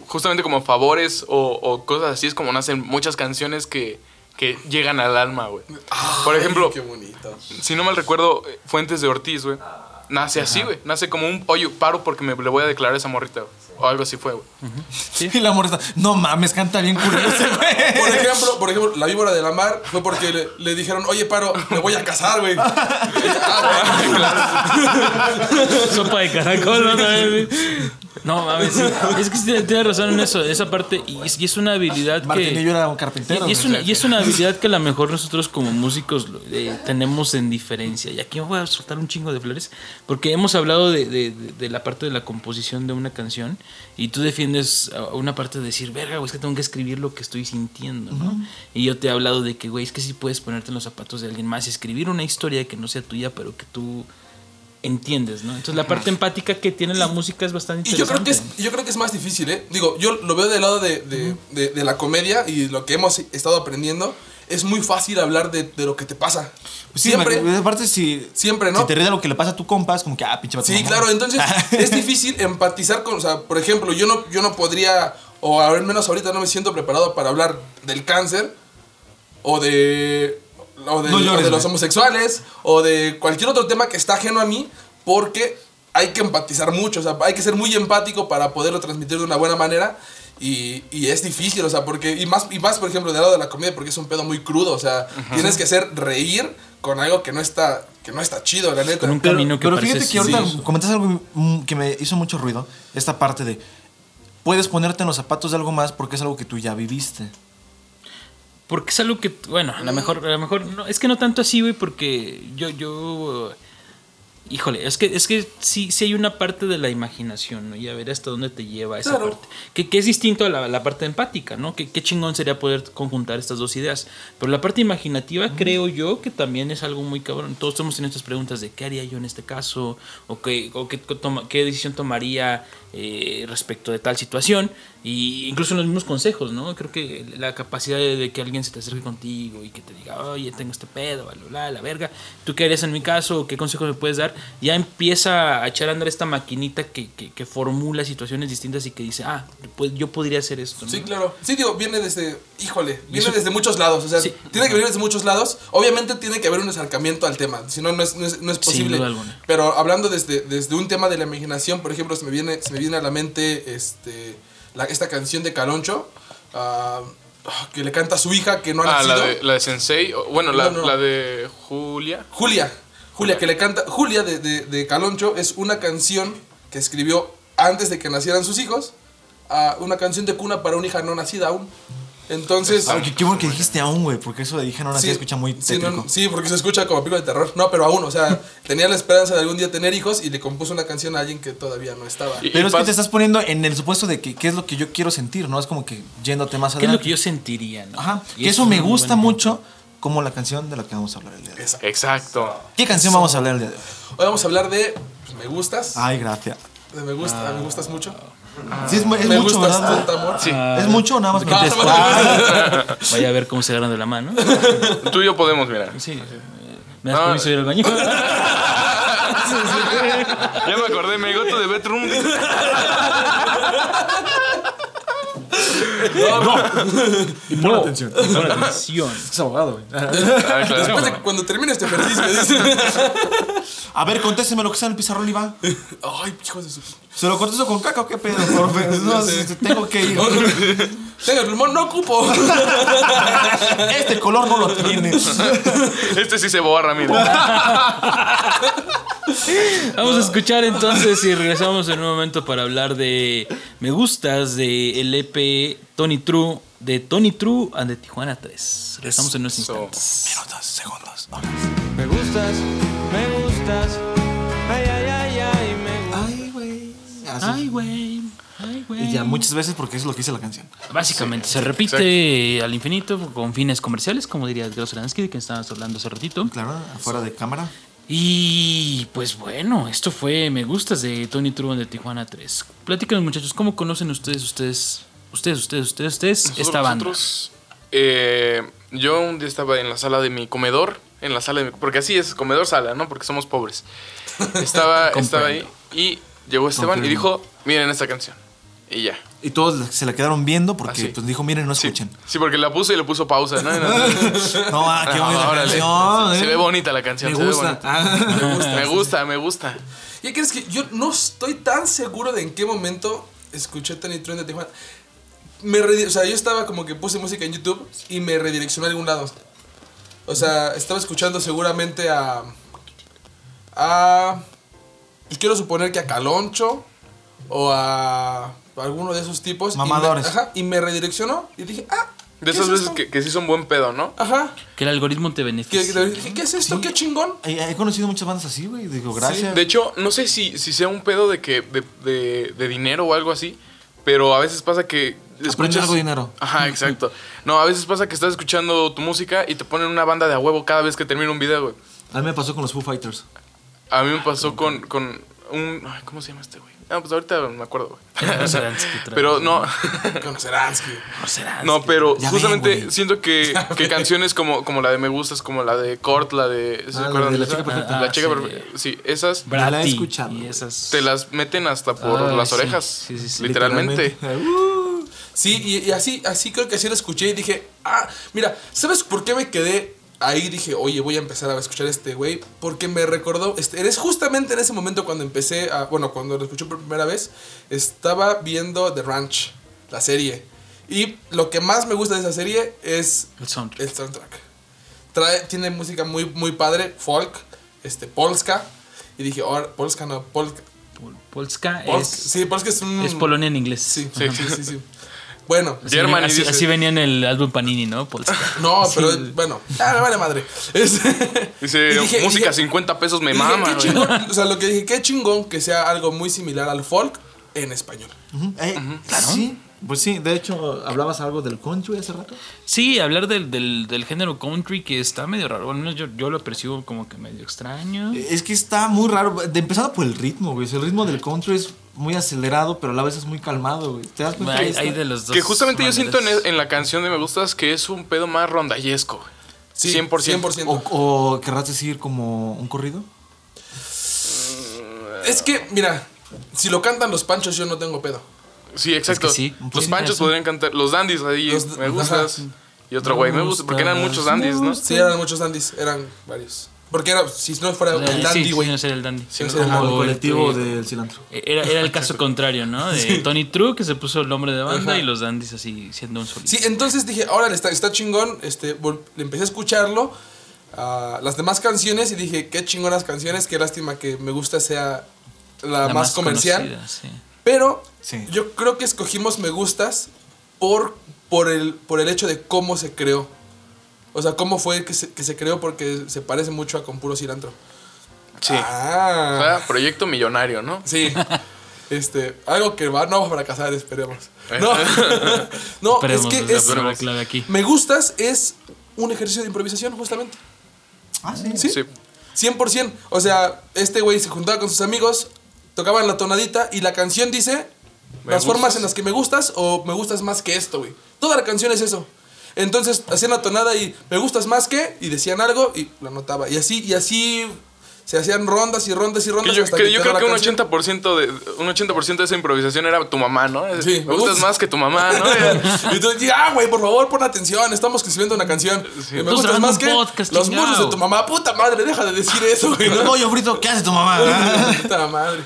justamente como favores o, o cosas así es como nacen muchas canciones que, que llegan al alma, güey. Por ejemplo, Qué bonito. si no mal recuerdo, eh, Fuentes de Ortiz, güey. Nace así, güey. Nace como un, oye, paro porque me le voy a declarar a esa morrita, güey. O algo así fue, güey. Y la morra está, no mames, canta bien curioso, güey. Por ejemplo, por ejemplo, la víbora de la mar fue porque le, le dijeron, oye, paro, me voy a casar, güey. Ah, bueno, claro. Sopa de caracol, ¿no? No, mames, sí. es que sí tiene- tiene razón en eso, esa parte. Y es, y es una habilidad Martinillo que. era un carpintero. Y es, una, y es una habilidad que a lo mejor nosotros como músicos eh, tenemos en diferencia. Y aquí me voy a soltar un chingo de flores. Porque hemos hablado de, de- de- de la parte de la composición de una canción. Y tú defiendes a- una parte de decir, verga, güey, es que tengo que escribir lo que estoy sintiendo, ¿no? Y yo te he hablado de que, güey, es que sí puedes ponerte en los zapatos de alguien más y escribir una historia que no sea tuya, pero que tú entiendes, ¿no? Entonces la parte empática que tiene la música es bastante Y yo creo, interesante. que es, yo creo que es más difícil, ¿eh? Digo, yo lo veo del lado de, de, de- de la comedia y lo que hemos estado aprendiendo. Es muy fácil hablar de, de lo que te pasa. Pues sí, siempre. aparte si, Siempre, ¿no? si te ríes de lo que le pasa a tu compa, es como que, ah, pinche vato Sí, claro, entonces es difícil empatizar con, o sea, por ejemplo, yo no, yo no podría, o al menos ahorita no me siento preparado para hablar del cáncer, o de, o de, No o llores, de los homosexuales, o de cualquier otro tema que está ajeno a mí, porque hay que empatizar mucho, o sea, hay que ser muy empático para poderlo transmitir de una buena manera. Y, y es difícil, o sea, porque, y más, y más, por ejemplo, del lado de la comedia, porque es un pedo muy crudo, o sea, tienes que hacer reír con algo que no está, que no está chido, la neta. Con un Pero, camino que pero parece fíjate que ahorita sí. comentas algo que me hizo mucho ruido. Esta parte de, puedes ponerte en los zapatos de algo más porque es algo que tú ya viviste. Porque es algo que, bueno, a lo mejor, a lo mejor, no, es que no tanto así, güey, porque yo, yo, híjole, es que, es que sí, sí hay una parte de la imaginación, ¿no? Y a ver hasta dónde te lleva esa Claro. parte. Que, que es distinto a la, la parte empática, ¿no? Que qué chingón sería poder conjuntar estas dos ideas. Pero la parte imaginativa creo yo que también es algo muy cabrón. Todos hemos tenido estas preguntas de qué haría yo en este caso, o qué, o qué, toma- qué decisión tomaría eh, respecto de tal situación. Y incluso en los mismos consejos, ¿no? Creo que la capacidad de, de que alguien se te acerque contigo y que te diga, oye, tengo este pedo, bla, bla, bla, la verga. ¿Tú qué harías en mi caso? ¿Qué consejos me puedes dar? Ya empieza a echar a andar esta maquinita que, que, que formula situaciones distintas y que dice, ah, pues yo podría hacer esto, ¿no? Sí, claro. Sí, digo, viene desde, híjole, viene desde muchos lados. O sea, Sí. tiene que venir desde muchos lados. Obviamente tiene que haber un acercamiento al tema, si no, no es, no es, no es Sin posible. duda alguna. Pero hablando desde, desde un tema de la imaginación, por ejemplo, se me viene, se me viene a la mente este, la, esta canción de Caloncho, ah, ah, que le canta a su hija que no ha Ah, nacido. la de, la de Sensei. Bueno, la, No, la de Julia. Julia. Julia, que le canta. Julia de, de, de Caloncho es una canción que escribió antes de que nacieran sus hijos. ah, una canción de cuna para una hija no nacida aún. Entonces. Ah, qué, qué bueno que dijiste aún, güey, porque eso de dije no se escucha muy sí, no, sí, porque se escucha como película de terror. No, pero aún, o sea, tenía la esperanza de algún día tener hijos y le compuso una canción a alguien que todavía no estaba. Y- Pero es que te estás poniendo en el supuesto de que qué es lo que yo quiero sentir, ¿no? Es como que yéndote más ¿Qué es lo adelante. que yo sentiría, no? Ajá. Y Que eso es me gusta mucho como la canción de la que vamos a hablar el día de hoy. Exacto. ¿Qué canción vamos a hablar el día de hoy? Hoy vamos a hablar de pues, Me Gustas. Ay, gracias. De Me Gusta, Me Gustas mucho. Sí, es, es me mucho, ¿verdad? tanto amor. Sí. ¿Es mucho nada más? Ah, porque- no, tiempo. Vaya a ver cómo se agarran de la mano. Tú y yo podemos, mira. Sí. ¿Me das No. permiso de ir al baño? Ya me acordé, me goto de bedroom. Y pon atención. Pon atención. Es abogado, güey. Ah, claro. Después de que cuando termine este ejercicio, dice. A ver, contésteme lo que está en el pizarrón y va. Ay, hijos de su. ¿Se lo contesto con caca o qué pedo? Profe? No, sé. tengo que ir. Tengo el pulmón, no ocupo. Este color no lo tiene. Este sí se borra, mira. Vamos a escuchar entonces y regresamos en un momento para hablar de Me Gustas de el EP Tony True de Tony True and de Tijuana 3. Regresamos en unos instantes. Minutos, segundos. Me gustas, me gustas. Ay, ay, ay, ay, me gustas. Ay, güey. Así. Ay, güey. Ay, güey. Y ya muchas veces porque eso es lo que dice la canción. Básicamente, se repite al infinito con fines comerciales, como diría Solansky, de quien estábamos hablando hace ratito. Claro, afuera de cámara. Y pues bueno, esto fue Me Gustas de Tony Truman de Tijuana 3. Platícanos muchachos, ¿cómo conocen ustedes, ustedes, ustedes, ustedes, ustedes, ustedes Nosotros- esta banda? nosotros, eh, yo un día estaba en la sala de mi comedor, en la sala de mi, porque así es, comedor sala, ¿no? Porque somos pobres. Estaba, estaba ahí y llegó Esteban y dijo, miren esta canción. Y ya. Y todos se la quedaron viendo porque pues dijo, miren, no escuchen. sí, porque la puse y le puso pausa, ¿no? No, ah, qué Ah, bonita canción. Se eh. ve bonita la canción. Me se ve gusta. bonita. Ah. Me gusta. Me gusta, me gusta. ¿Y crees que yo no estoy tan seguro de en qué momento escuché Tony Trend de Tijuana? Me o sea, yo estaba como que puse música en YouTube y me redireccionó a algún lado. O sea, estaba escuchando seguramente a. a. pues quiero suponer que a Caloncho o a. alguno de esos tipos. y me- Mamadores. ajá, y me redireccionó y dije, ah. De ¿qué esas es veces que, que sí son buen pedo, ¿no? Ajá. Que el algoritmo te beneficia. que- dije, ¿qué es esto? Sí. ¿Qué chingón? He, conocido muchas bandas así, güey. Digo, gracias. De hecho, no sé si, si sea un pedo de que de, de- de dinero o algo así, pero a veces pasa que Aprende algo de dinero. Ajá, exacto. No, a veces pasa que estás escuchando tu música y te ponen una banda de a huevo cada vez que termina un video, güey. A mí me pasó con los Foo Fighters. A mí me pasó con, con un... ay, ¿Cómo se llama este güey? Ah, pues ahorita me acuerdo, güey. Pero no, Con Seransky. No, pero Ya justamente siento que, que canciones como, como la de Me Gustas, como la de Cort, la de... ¿se Ah, la acuerdan de La esa? Chica Perfecta. La Ah, chica sí. perfecta. Sí, esas Ya la he escuchado. Y esas. te las meten hasta por Ah, las sí. orejas. Sí, sí, sí. literalmente. Uh, Sí, y, y así, así creo que así lo escuché y dije, ah, mira, ¿sabes por qué me quedé ahí? Dije, oye, voy a empezar a escuchar a este güey, porque me recordó, este, eres justamente en ese momento cuando empecé a, bueno, cuando lo escuché por primera vez, estaba viendo The Ranch, la serie. Y lo que más me gusta de esa serie es El soundtrack. el soundtrack. Trae, tiene música muy, muy padre, folk, este, polska. Y dije, ahora, polska no, polka. Pol- Polska Polska. es, Sí, polska es un... es Polonia en inglés. Sí, Sí. sí, sí, sí. Bueno, Así, Germany así, dice- así venía en el álbum Panini, ¿no? Polska. No, pero bueno, me vale madre. Es- Dice, dije- música dije- 50 pesos me mama, chingón, O sea, lo que dije, qué chingón que sea algo muy similar al folk en español. eh, Sí, pues sí. De hecho, hablabas algo del country hace rato. Sí, hablar del, del, del género country que está medio raro. Al menos yo, yo lo percibo como que medio extraño. Es que está muy raro. De empezando por el ritmo, güey. El ritmo del country es muy acelerado, pero a la vez es muy calmado, güey. ¿Te das cuenta? Hay, hay de los dos. Que justamente yo siento en, la canción de Me Gustas que es un pedo más rondallesco. güey. Sí, 100%. 100%. O, o querrás decir como un corrido. Es que, mira, si lo cantan los panchos, yo no tengo pedo. Sí, exacto. Es que sí, un los panchos eso. podrían cantar. Los dandies ahí, Los- me gustas. Y otro güey, me gusta. Porque eran muchos dandies, ¿no? Sí, eran muchos dandies, eran varios. Porque era, si no fuera Eh, el dandy, sí, güey. no sería el dandy. No Como sería el colectivo del cilantro. Era, era el caso contrario, ¿no? De Tony True, que se puso el nombre de banda, Ajá. y los dandies así siendo un solito. Sí, entonces dije, órale, está, está chingón. Este, empecé a escucharlo. las demás canciones y dije, qué chingonas canciones. Qué lástima que me gusta sea la, más, comercial. conocida, sí. Pero Sí. yo creo que escogimos Me Gustas por, por, el, por el hecho de cómo se creó. O sea, cómo fue que se, que se creó porque se parece mucho a Con Puro Cilantro. Sí. O Ah. sea, proyecto millonario, ¿no? Sí. Este, algo que va, no va a fracasar, esperemos. No, no Esperemos, es que es clave aquí. Me Gustas es un ejercicio de improvisación, justamente. Ah, sí. Sí. Sí. 100%. O sea, este güey se juntaba con sus amigos, tocaban la tonadita y la canción dice Me las formas gustas. en las que me gustas o me gustas más que esto, güey. Toda la canción es eso. Entonces hacían la tonada y me gustas más que y decían algo y lo anotaba. Y así, y así se hacían rondas y rondas y Que rondas yo, hasta que yo quedó creo la que un canción. 80%, de, un 80 de esa improvisación era tu mamá, ¿no? Sí, me gustas gusta. más que tu mamá, ¿no? Y entonces, ya, güey, por favor, pon atención, estamos escribiendo una canción. Me gustas más que podcast, los muslos de tu mamá. Puta madre, deja de decir eso, güey. ¿no? Pollo frito, ¿qué hace tu mamá? Puta madre.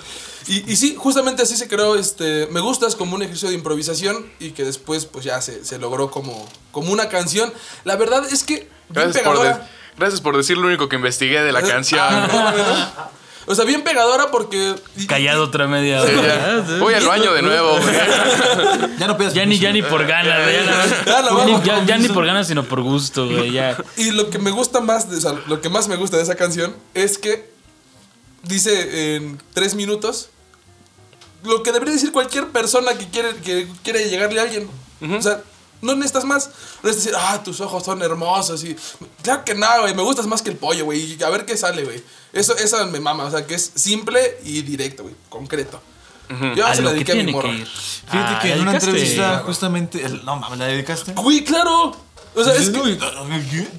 Y, y sí, justamente así se creó este Me Gustas como un ejercicio de improvisación y que después pues ya se, se logró como, como una canción. La verdad es que bien Gracias por, de- gracias por decir lo único que investigué de la canción. Ah. O sea, bien pegadora porque... Callado otra media Sí, hora. ya. Voy al baño de nuevo, güey. ya no pidas Ya ni, ya ni por ganas, güey, ya, ni- por ganas, sino por gusto, güey. Ya. Y lo que me gusta más, de, o sea, lo que más me gusta de esa canción es que dice en tres minutos lo que debería decir cualquier persona que quiere, que quiere llegarle a alguien. O sea, no necesitas más. No necesitas decir, ah, tus ojos son hermosos. Y, claro que nada, güey. Me gustas más que el pollo, güey. Y a ver qué sale, güey. Eso, eso me mama. O sea, que es simple y directo, güey. Concreto. Yo A se la dediqué a mi ir. Fíjate Ah, que en una entrevista, justamente. el- no mames, ¿la dedicaste? Güey, claro. O sea, es que-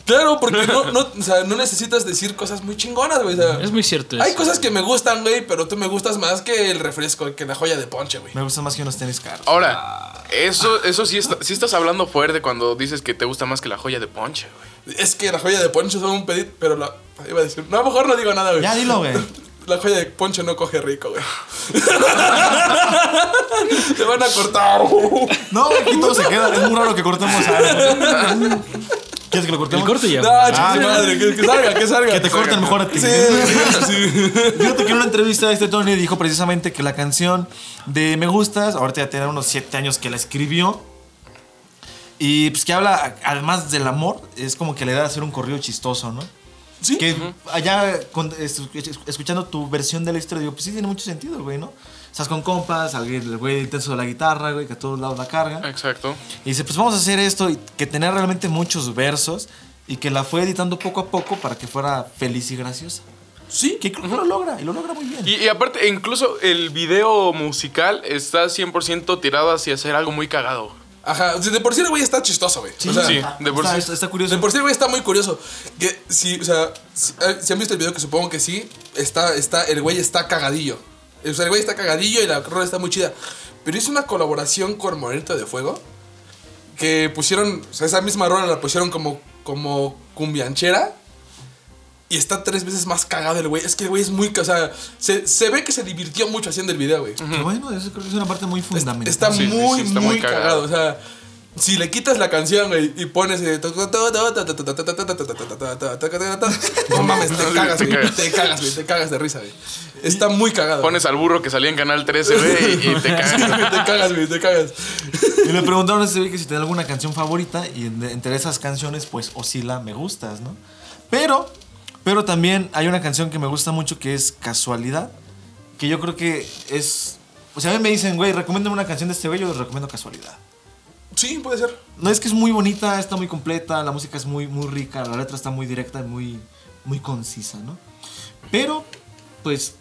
claro, porque no, no, o sea, no necesitas decir cosas muy chingonas, güey. O sea, Es muy cierto Hay eso. cosas que me gustan, güey, pero tú me gustas más que el refresco, que la joya de ponche, güey. Me gusta más que unos tenis caros. Ahora, eso, eso sí, está- sí estás hablando fuerte cuando dices que te gusta más que la joya de ponche, güey. Es que la joya de ponche son un pedit, pero la iba a decir, no, a lo mejor no digo nada, güey. Ya dilo, güey. La joya de ponche no coge rico, güey. Te van a cortar. No, aquí todo se queda. Es muy raro que cortemos algo. ¿Quieres que lo cortemos? El corte ya. No, chingada madre, que, que salga, que salga. Que te corten mejor a ti. Sí, sí, sí. Fíjate que en una entrevista este Tony dijo precisamente que la canción de Me Gustas, ahorita ya tiene unos 7 años que la escribió. Y pues que habla, además del amor, es como que le da a hacer un corrido chistoso, ¿no? Sí. Que allá, con- escuchando tu versión de la historia, digo, pues sí tiene mucho sentido, güey, ¿no? Estás con compas, alguien, el güey intenso de la guitarra, güey, que a todos lados la carga. Exacto. Y dice, pues vamos a hacer esto y que tenía realmente muchos versos y que la fue editando poco a poco para que fuera feliz y graciosa. Sí. Que creo lo logra y lo logra muy bien. Y, y aparte, incluso el video musical está 100% tirado hacia hacer algo muy cagado. Ajá, de por sí el güey está chistoso, güey. Sí, o sea, sí. de por está, sí. está- está curioso. De por sí, el güey está muy curioso. Que si, o sea, si, eh, si han visto el video, que supongo que sí, está, está, el güey está cagadillo. O sea, el güey está cagadillo y la rola está muy chida. Pero hizo una colaboración con Morenito de Fuego. Que pusieron, o sea, esa misma rola la pusieron como, como cumbianchera. Y está tres veces más cagado el güey. Es que el güey es muy. O sea, se, se ve que se divirtió mucho haciendo el video, güey. Que bueno, eso creo que es una parte muy fundamental. Está sí, muy, sí, está muy muy cagado. cagado. O sea, si le quitas la canción, güey, y pones. eh, No mames, te cagas, güey. Te cagas, güey. Te cagas de risa, güey. Está muy cagado. Pones al burro que salía en Canal 13, güey, y, te cagas. te cagas, güey, te cagas. Y le preguntaron a ese güey que si tenía alguna canción favorita y en- entre esas canciones pues oscila Me Gustas, ¿no? Pero, pero también hay una canción que me gusta mucho que es Casualidad, que yo creo que es... O sea, a mí me dicen, güey, recomiéndame una canción de este güey, yo les recomiendo Casualidad. Sí, puede ser. No es que es muy bonita, está muy completa, la música es muy, muy rica, la letra está muy directa y muy, muy concisa, ¿no? Pero, pues,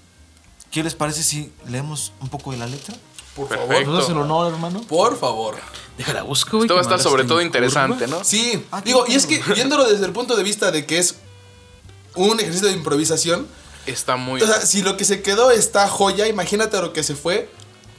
¿qué les parece si leemos un poco de la letra? Por Perfecto. favor. ¿Nos das el honor, hermano? Por favor. Déjala busco, güey. Esto va a estar sobre todo interesante, curva. ¿no? Sí, Ah, digo, y es que viéndolo desde el punto de vista de que es un ejercicio de improvisación, Está muy. o sea, si lo que se quedó está joya, imagínate lo que se fue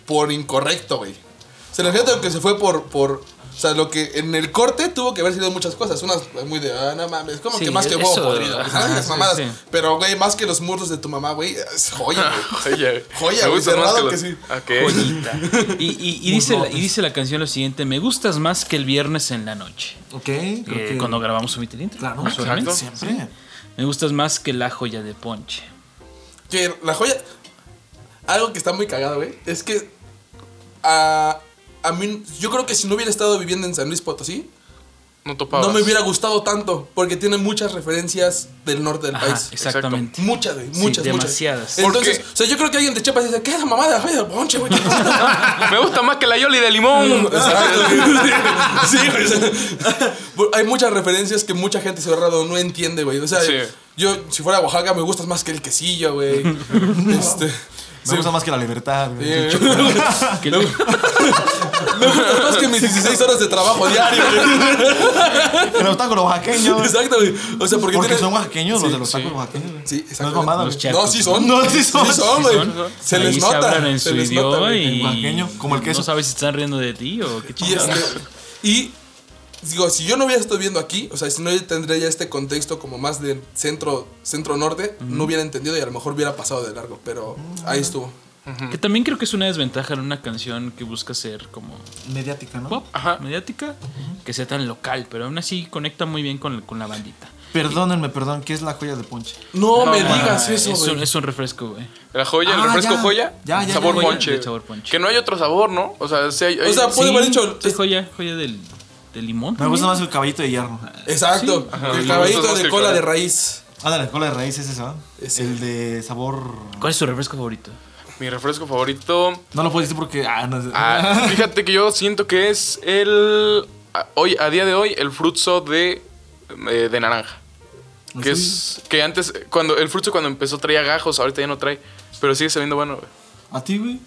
por incorrecto, güey. O sea, imagínate lo que se fue por, por, o sea, lo que en el corte tuvo que haber sido muchas cosas. Unas muy de, ah, no mames, como Sí, que más que huevo podrido. güey, ajá, ¿no? Las sí, mamadas. sí. Pero, güey, más que los muslos de tu mamá, güey, es joya, güey. Joya, güey, gusta más cerrado que, que los- sí. Ok. Joyita. Y, y- y dice la, y dice la canción lo siguiente: Me gustas más que el viernes en la noche. Ok, Eh, que- Cuando grabamos el Intro. Claro, exacto. Siempre. Me gustas más que la joya de Ponche. Que la joya. Algo que está muy cagado, güey. Es que. A, a mí. Yo creo que si no hubiera estado viviendo en San Luis Potosí. No topabas. No me hubiera gustado tanto. Porque tiene muchas referencias del norte del Ajá, país. exactamente. Muchas, güey. Sí, Muchas, demasiadas. muchas. Entonces, o sea, yo creo que alguien de Chiapas dice: ¿Qué es la mamada de la joya de ponche, güey? ¿Qué pasa?" Me gusta más que la Yoli de limón. Güey. Sí, güey. hay muchas referencias que mucha gente cerrado no entiende, güey. O sea, Sí. yo, si fuera a Oaxaca, me gustas más que el quesillo, güey. Este. Me gusta más que la libertad. güey. Sí. Que- Me gusta más que mis 16 horas de trabajo diario, güey. Pero los tacos oaxaqueños. güey. Exacto, güey. O sea, porque, Porque tiene- son oaxaqueños Sí, los de los sí. tacos oaxaqueños. güey. Sí, No exacto. es mamada. Los. No, sí son. No, sí son. Sí son, güey. Se Ahí les nota. hablan en se su les nota, idioma y. Oaxaqueño, como el queso. No sabes si están riendo de ti o qué Y, chingados. este, y digo, si yo no hubiera estado viendo aquí, o sea, si no tendría ya este contexto como más de centro, centro norte, no hubiera entendido y a lo mejor hubiera pasado de largo, pero ahí estuvo. Que también creo que es una desventaja en una canción que busca ser como Mediática, ¿no? pop, Ajá. mediática, que sea tan local, pero aún así conecta muy bien con, con la bandita. Perdónenme, perdón, ¿qué es la joya de ponche? No, me ma, digas Ah, eso, es, un, es refresco, güey. La joya, el Ah, refresco ya. joya. Ya, ya, sabor ya. ponche. De sabor ponche. Que no hay otro sabor, ¿no? O sea, hay. O sea, Puede haber dicho- sí, joya, joya del, del limón. Me gusta más el caballito de hierro. Exacto. Sí. El me caballito de el cola de raíz. Ándale, cola de raíz es esa. Ese. El de sabor. ¿Cuál es tu refresco favorito? Mi refresco favorito. No lo puedo decir porque. Ah, no sé. Ah, fíjate que yo siento que es el. a- Hoy, a día de hoy, el frutzo de, eh, de naranja. Que es. Que antes, cuando el frutzo cuando empezó traía gajos, ahorita ya no trae. Pero sigue sabiendo bueno, güey. ¿A ti, güey?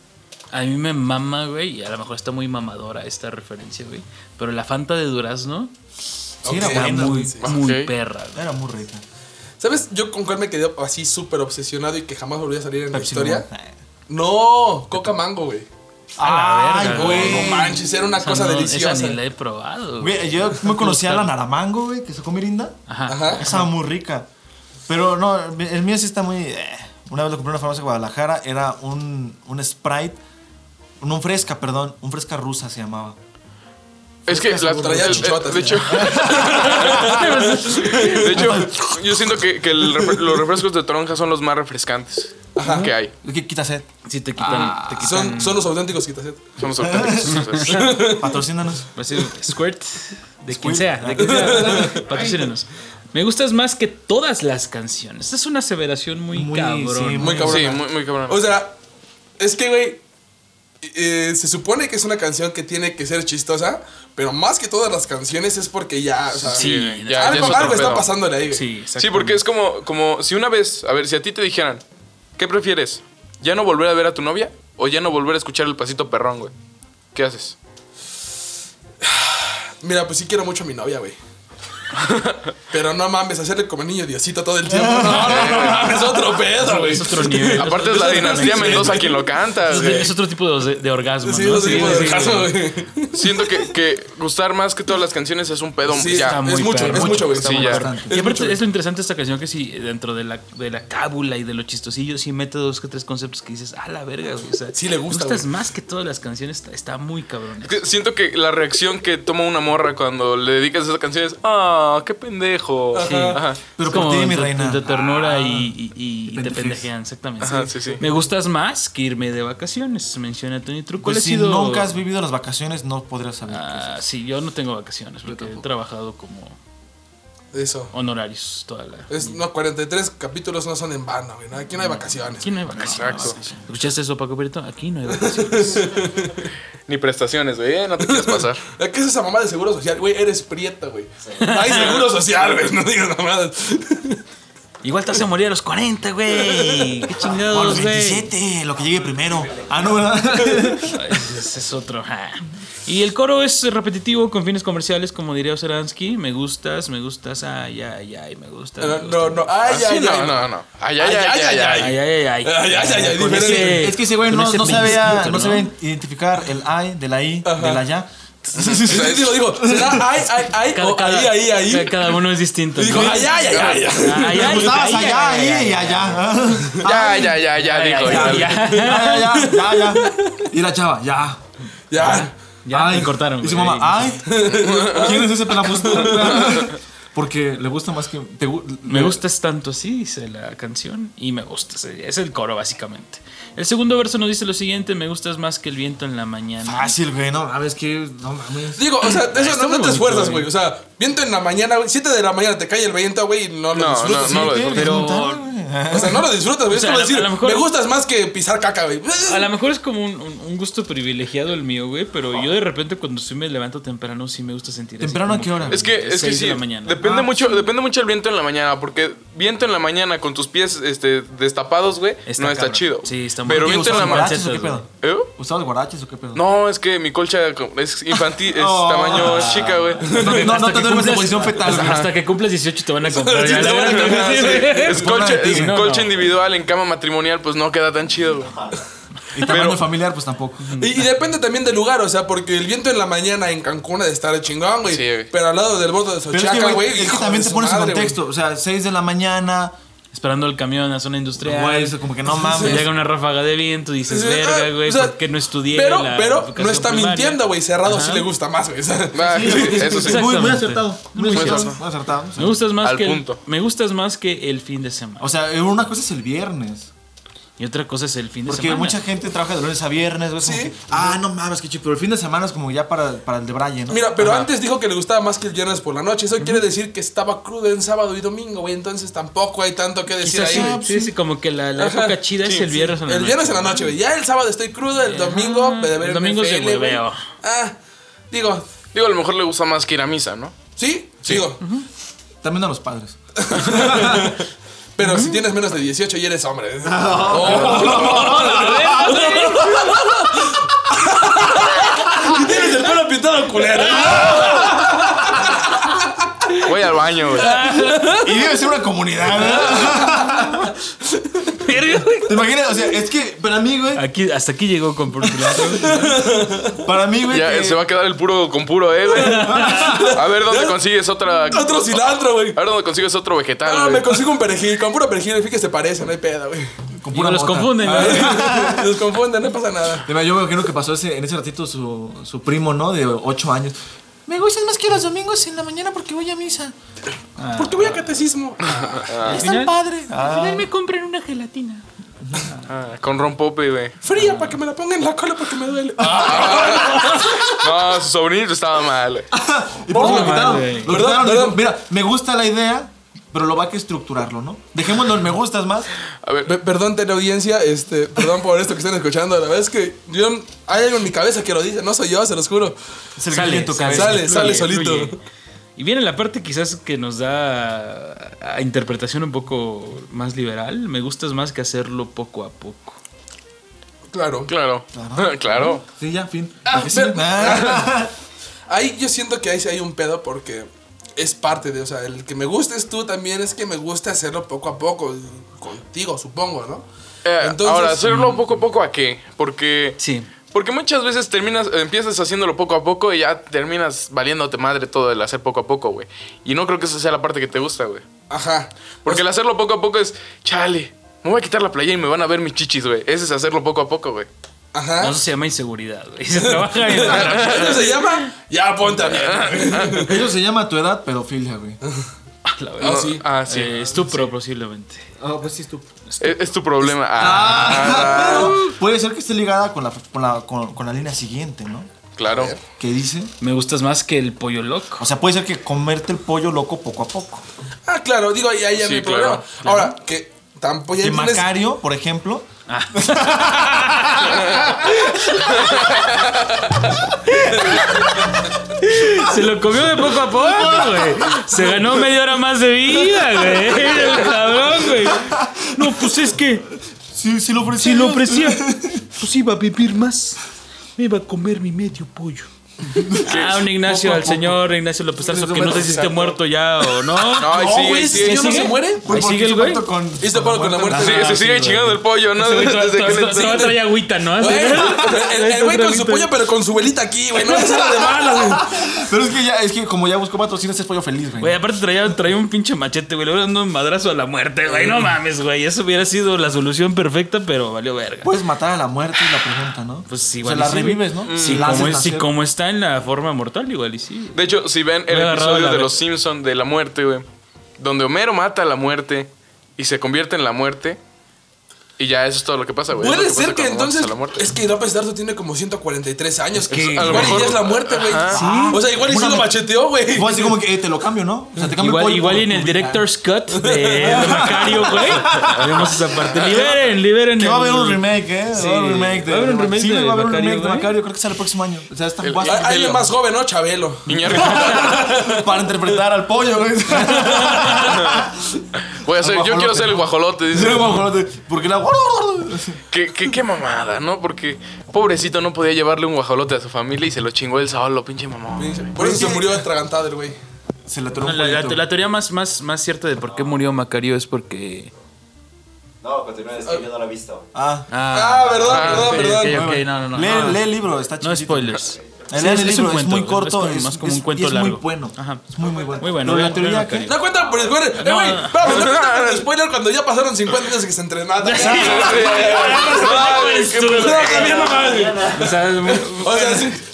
A mí me mama, güey, y a lo mejor está muy mamadora esta referencia, güey. Pero la Fanta de Durazno Sí, era buena, muy, muy perra, güey. Era muy rica. ¿Sabes yo con cuál me quedé así súper obsesionado y que jamás volví a salir en la historia? No, Coca Mango, güey. A la Ay, verga, güey. No manches, era una Esa cosa no- deliciosa. Esa ni la he probado. güey. Güey, yo me conocía la Naramango, güey, que sacó Mirinda. Ajá. Ajá. Estaba muy rica. Pero no, el mío sí está muy. eh. Una vez lo compré en una farmacia de Guadalajara. Era un, un Sprite. No, un fresca, perdón. Un fresca rusa se llamaba. Es que la, Traía el- el- chichotas, de hecho, de hecho, yo siento que, que el refre- los refrescos de toronja son los más refrescantes que hay. Es que quita sed. Sí, te quitan. te quitan Son, son los auténticos quitaset. Son los auténticos. Patrocínanos. Squirt. De quien sea. De quien sea. Patrocínenos. Me gustas más que todas las canciones. Esta es una aseveración muy, Muy, cabrón. sí, Muy cabrón. sí, muy, muy cabrón. O sea, es que, güey, eh, se supone que es una canción que tiene que ser chistosa, pero más que todas las canciones es porque ya, o sea, Sí, ya- ya algo, es otro algo está pasándole ahí, güey. Sí, Sí, porque es como, como si una vez, a ver, si a ti te dijeran, ¿qué prefieres? ¿Ya no volver a ver a tu novia o ya no volver a escuchar el pasito perrón, güey? ¿Qué haces? Mira, pues sí quiero mucho a mi novia, güey. Pero no mames, hacerle como niño diosito todo el tiempo. No, no, no mames, otro pedo, güey. Es otro nivel. Aparte es la dinastía Mendoza quien lo canta, Es, güey. es otro tipo de, de orgasmo, Sí, ¿no? ese tipo de caso, güey. Siento que, que gustar más que todas las canciones es un pedo Sí, ya. está muy es mucho, perro. es mucho, güey. Sí, ya. Y aparte es lo interesante de esta canción que sí, dentro de la, de la cábula y de lo chistosillo, sí mete dos que tres conceptos que dices, ah, la verga, güey. O sea, Sí le gusta, gustas güey. más que todas las canciones, está, está muy cabrón. Es que Siento que la reacción que toma una morra cuando le dedicas esa canción es, ah, qué pendejo. Sí. Ajá. Pero Es por como ti, mi de- reina. De ternura Ah. y, y- y te pendejean, exactamente. Ajá, sí, sí. Me gustas más que irme de vacaciones, menciona Tony Truco. ¿Cuál Pues si sido? nunca has vivido las vacaciones, no podrías saber. qué es Ah, sí, yo no tengo vacaciones porque he trabajado como Eso. honorarios toda la. Es, no, 43 capítulos no son en vano, güey. ¿no? Aquí no hay vacaciones. Aquí no hay vacaciones. Exacto. ¿Escuchaste eso, Paco Perito? Aquí no hay vacaciones. Ni prestaciones, güey, eh, no te quieras pasar. ¿Qué es esa mamá de seguro social? Güey, eres prieta, güey. No hay seguro social, güey. No digas mamadas. Igual te a morir a los 40, güey. Qué O a los chingados, güey. 27, lo que llegue primero. Ah, no, ¿verdad? Ese es otro. ja. Y el coro es repetitivo con fines comerciales, como diría Oseransky. Me gustas, me gustas, ay, ay, ay, me gustas. me No, gustas. no, no. Ay, Así ay, no, ay. no, no. Ay, ay, ay, ay, ay. Ay, ay, ay, ay. Ay, ay, ay, ay, Con diferente. ese- Es que ese güey no, no sabía, no sabía identificar el ay de la i, de la ya. Digo, digo, será ay, ay, ay, Cada, o cada- ahí, ahí, ahí. cada- uno es distinto. ¿no? ay, ay, ay, ay. Ay, ay, gustabas ay, allá, ay, ay, ahí y ay, allá. Ya, ya, ya, ya, ay, dijo. ya, ya, ya, ya. Y la chava, ya. Ya. Ya, me cortaron, Y su mamá, ay. ¿Quién es ese pelafusto? Porque le gusta más que. te Me le- gustas tanto así, dice la canción, y me gustas. Es el coro, básicamente. El segundo verso nos dice lo siguiente: Me gustas más que el viento en la mañana. Fácil, güey. No mames, que. No mames. Digo, o sea, eso no, te esfuerzas, güey. O sea, viento en la mañana, güey. 7 de la mañana te cae el viento, güey, y no lo No, disfrutas. no, no lo ¿Qué? disfruto. Pero-. O sea, no lo disfrutas, güey. O sea, es como a decir, a lo mejor- me gustas más que pisar caca, güey. A lo mejor es como un, un- un gusto privilegiado el mío, güey, pero yo de repente cuando sí me levanto temprano sí me gusta sentir así ¿Temprano a qué hora? Es que, es que de sí, la mañana. depende Ah, mucho, sí. depende mucho el viento en la mañana, porque viento en la mañana con tus pies este, destapados, güey, Está no está cabrón. chido. Sí, está muy Pero ¿Qué, viento en la mañana. guaraches o qué pedo? ¿Eh? ¿Usabas guaraches o qué pedo? No, es que mi colcha es infantil, es Oh. tamaño chica, güey. No, no, no te duermes en posición fetal. Hasta que cumples 18 te van a comprar. Es colcha, es tigre. No, colcha no. individual en cama matrimonial, pues no queda tan chido. Y tamaño Pero- familiar, pues tampoco. Y, y depende también del lugar, o sea, porque el viento en la mañana en Cancún ha de estar chingón, güey. Sí, pero al lado del borde de Pero es que, Xochaca, güey, es que también te pones en contexto. O sea, 6 de la mañana, Esperando el camión a zona industrial. güey, eso como que no mames. Llega una ráfaga de viento y dices, Sí, verga, ah, güey, o sea, ¿por qué no estudié? Pero, la pero no está primaria? mintiendo, güey. Cerrado sí le gusta más, güey. Sí, eso sí. Muy, muy acertado. Muy, Muy acertado. cierto. Muy acertado. Me gustas más Al que el- punto. me gustas más que el fin de semana. O sea, una cosa es el viernes. Y otra cosa es el fin de Porque semana. mucha gente trabaja de lunes a viernes, güey. Sí. que, ah, no mames, qué chido. Pero el fin de semana es como ya para, para el de Braille, ¿no? Mira, pero Ajá. antes dijo que le gustaba más que el viernes por la noche. Eso quiere decir que estaba crudo en sábado y domingo, güey. Entonces tampoco hay tanto que decir Quizás ahí, sí, sí, sí, como que la, la época chida es Sí, el sí. viernes en la El noche. viernes en la noche, güey. Ya el sábado estoy crudo, el domingo ver El domingo se hueveo. Ah, digo, Digo, a lo mejor le gusta más que ir a misa, ¿no? sí, digo. También a los padres. Pero si tienes menos de 18 y eres hombre. y tienes el pelo pintado culero. Voy al baño, güey. Y debe ser una comunidad, ¿Te imaginas? O sea, es que para mí, güey. Aquí, hasta aquí llegó con por Para mí, güey. Ya que- se va a quedar el puro con puro, eh, güey. A ver dónde consigues otra. Otro cilantro, güey. A ver dónde consigues otro vegetal, Ah, güey. me consigo un perejil. Con puro perejil, fíjate, se parece, no hay pedo, güey. con Y pura los mota. confunden, güey. Los confunden, no pasa nada. Yo me imagino que pasó ese, en ese ratito su, su primo, ¿no? De 8 años. Me gustan más que los domingos en la mañana porque voy a misa. Porque voy a catecismo. Al Está final, padre. al final me compran una gelatina. Ah, con rompope, güey. Fría para que me la ponga en la cola porque me duele. No, su sobrinito estaba mal. Y por eso Oh, lo quitaron. Lo quitaron dijo, Mira, me gusta la idea, pero lo va a que estructurarlo, ¿no? Dejémoslo en me gustas más. A ver, Pe- Perdón, teleaudiencia, este, perdón por esto que están escuchando. La verdad es que yo, hay algo en mi cabeza que lo dice, no soy yo, se los juro. Es el grillo en tu cabeza. Sale, sale solito. Y viene la parte quizás que nos da a interpretación un poco más liberal. Me gustas más que hacerlo poco a poco. Claro. claro. Claro. Sí, ya, fin. Ah, sí. pero- Ah. Ahí yo siento que ahí sí hay un pedo porque es parte de, o sea, el que me gustes tú también es que me gusta hacerlo poco a poco, contigo, supongo, ¿no? Eh, Entonces- ahora, hacerlo poco a poco a qué? Porque. Sí. Porque muchas veces terminas, empiezas haciéndolo poco a poco y ya terminas valiéndote madre todo el hacer poco a poco, güey. Y no creo que esa sea la parte que te gusta, güey. Ajá. Porque el hacerlo poco a poco es, chale, me voy a quitar la playa y me van a ver mis chichis, güey. Ese es hacerlo poco a poco, güey. Ajá. No, eso se llama inseguridad, güey. Se trabaja en ¿Eso se llama? Ya ponte a mí. Eso se llama a tu edad pedofilia, güey. la verdad. Ah, sí. Ah, sí. Eh, estupro, posiblemente. Ah, pues sí, es tu. es, es tu problema. Ah, Pero puede ser que esté ligada con la, con la, con, con la línea siguiente, ¿no? claro. Que dice. Me gustas más que el pollo loco. O sea, puede ser que comerte el pollo loco poco a poco. Ah, claro, digo, ahí Sí, hay claro, problema. Ahora, que tampoco ya Que tienes- Macario, por ejemplo. Se lo comió de poco a poco, güey. Se ganó media hora más de vida, güey. El cabrón, güey. No, pues es que sí lo ofrecí. si lo ofrecía, pues iba a vivir más. Me iba a comer mi medio pollo. Ah, un Ignacio, al señor Ignacio López Tarso, que no sé si esté muerto ya o no. No, ahí No, sigue, güey, ese señor no se muere. Ahí sigue el güey. Con, Y está con la muerte. Sí, se sigue chingando el pollo, ¿no? Desde que le- todavía trae agüita, ¿no? Güey, el, el güey con su pollo, pero con su velita aquí, güey. No es nada de malas, güey. Pero es que ya, es que como ya buscó patrocinio, ese es pollo feliz, güey. Güey, aparte traía, traía un pinche machete, güey. Le hubiera dado un madrazo a la muerte, güey. No mames, güey. Eso hubiera sido la solución perfecta, pero valió verga. Puedes matar a la muerte, es la pregunta, ¿no? Pues O igual. sea, y la sí, revives, güey. ¿no? Sí, La como, haces es- sí, nacer. como está en la forma mortal, igual y sí. De hecho, si ven el episodio de Los Simpsons de la muerte, güey, donde Homero mata a la muerte y se convierte en la muerte, y ya eso es todo lo que pasa, güey. Puede ser que matas entonces. a la muerte. Es que López Tarso tiene como 143 años. que igual mejor- ya es la muerte, güey. Sí. O sea, igual y sí lo macheteó, güey. Fue así como que eh, te lo cambio, ¿no? O sea, te cambio Igual, pollo igual y en el director's cut de, de Macario, güey. Vemos esa parte. Liberen, liberen. Que va a haber el- un remake, ¿eh? Sí. Va a haber un remake de. Va a haber un remake sí, de va a haber un Macario, remake de. Macario. Creo que sale el próximo año. O sea, está El-. Hay alguien más joven, ¿no? Chabelo. Para interpretar al pollo, güey. Voy a hacer, yo quiero ser el guajolote, dice. guajolote. Porque la. ¿Qué, qué, qué mamada, ¿no? Porque pobrecito no podía llevarle un guajolote a su familia y se lo chingó él solo, pinche mamá. Por eso se murió atragantado el güey. Se le atoró No, un la, la- pollito. la teoría más, más, más cierta de por qué murió Macario es porque. No, continúa, es que yo no lo he visto. Ah. Ah, verdad, Ah, verdad, ok, verdad. ok, ok, no, no, no. lee, no. lee el libro, está No chiquito. spoilers. Sí, el es- es libro, un es, cuento, muy es corto, es, más como es- un cuento y es muy largo. bueno. Ajá. Es muy, muy bueno. Muy bueno, la teoría que. No cuentan por spoiler. Eh, No. güey, no cuentan por spoiler cuando ya pasaron 50 años que se entrenaron. No, no. O sea,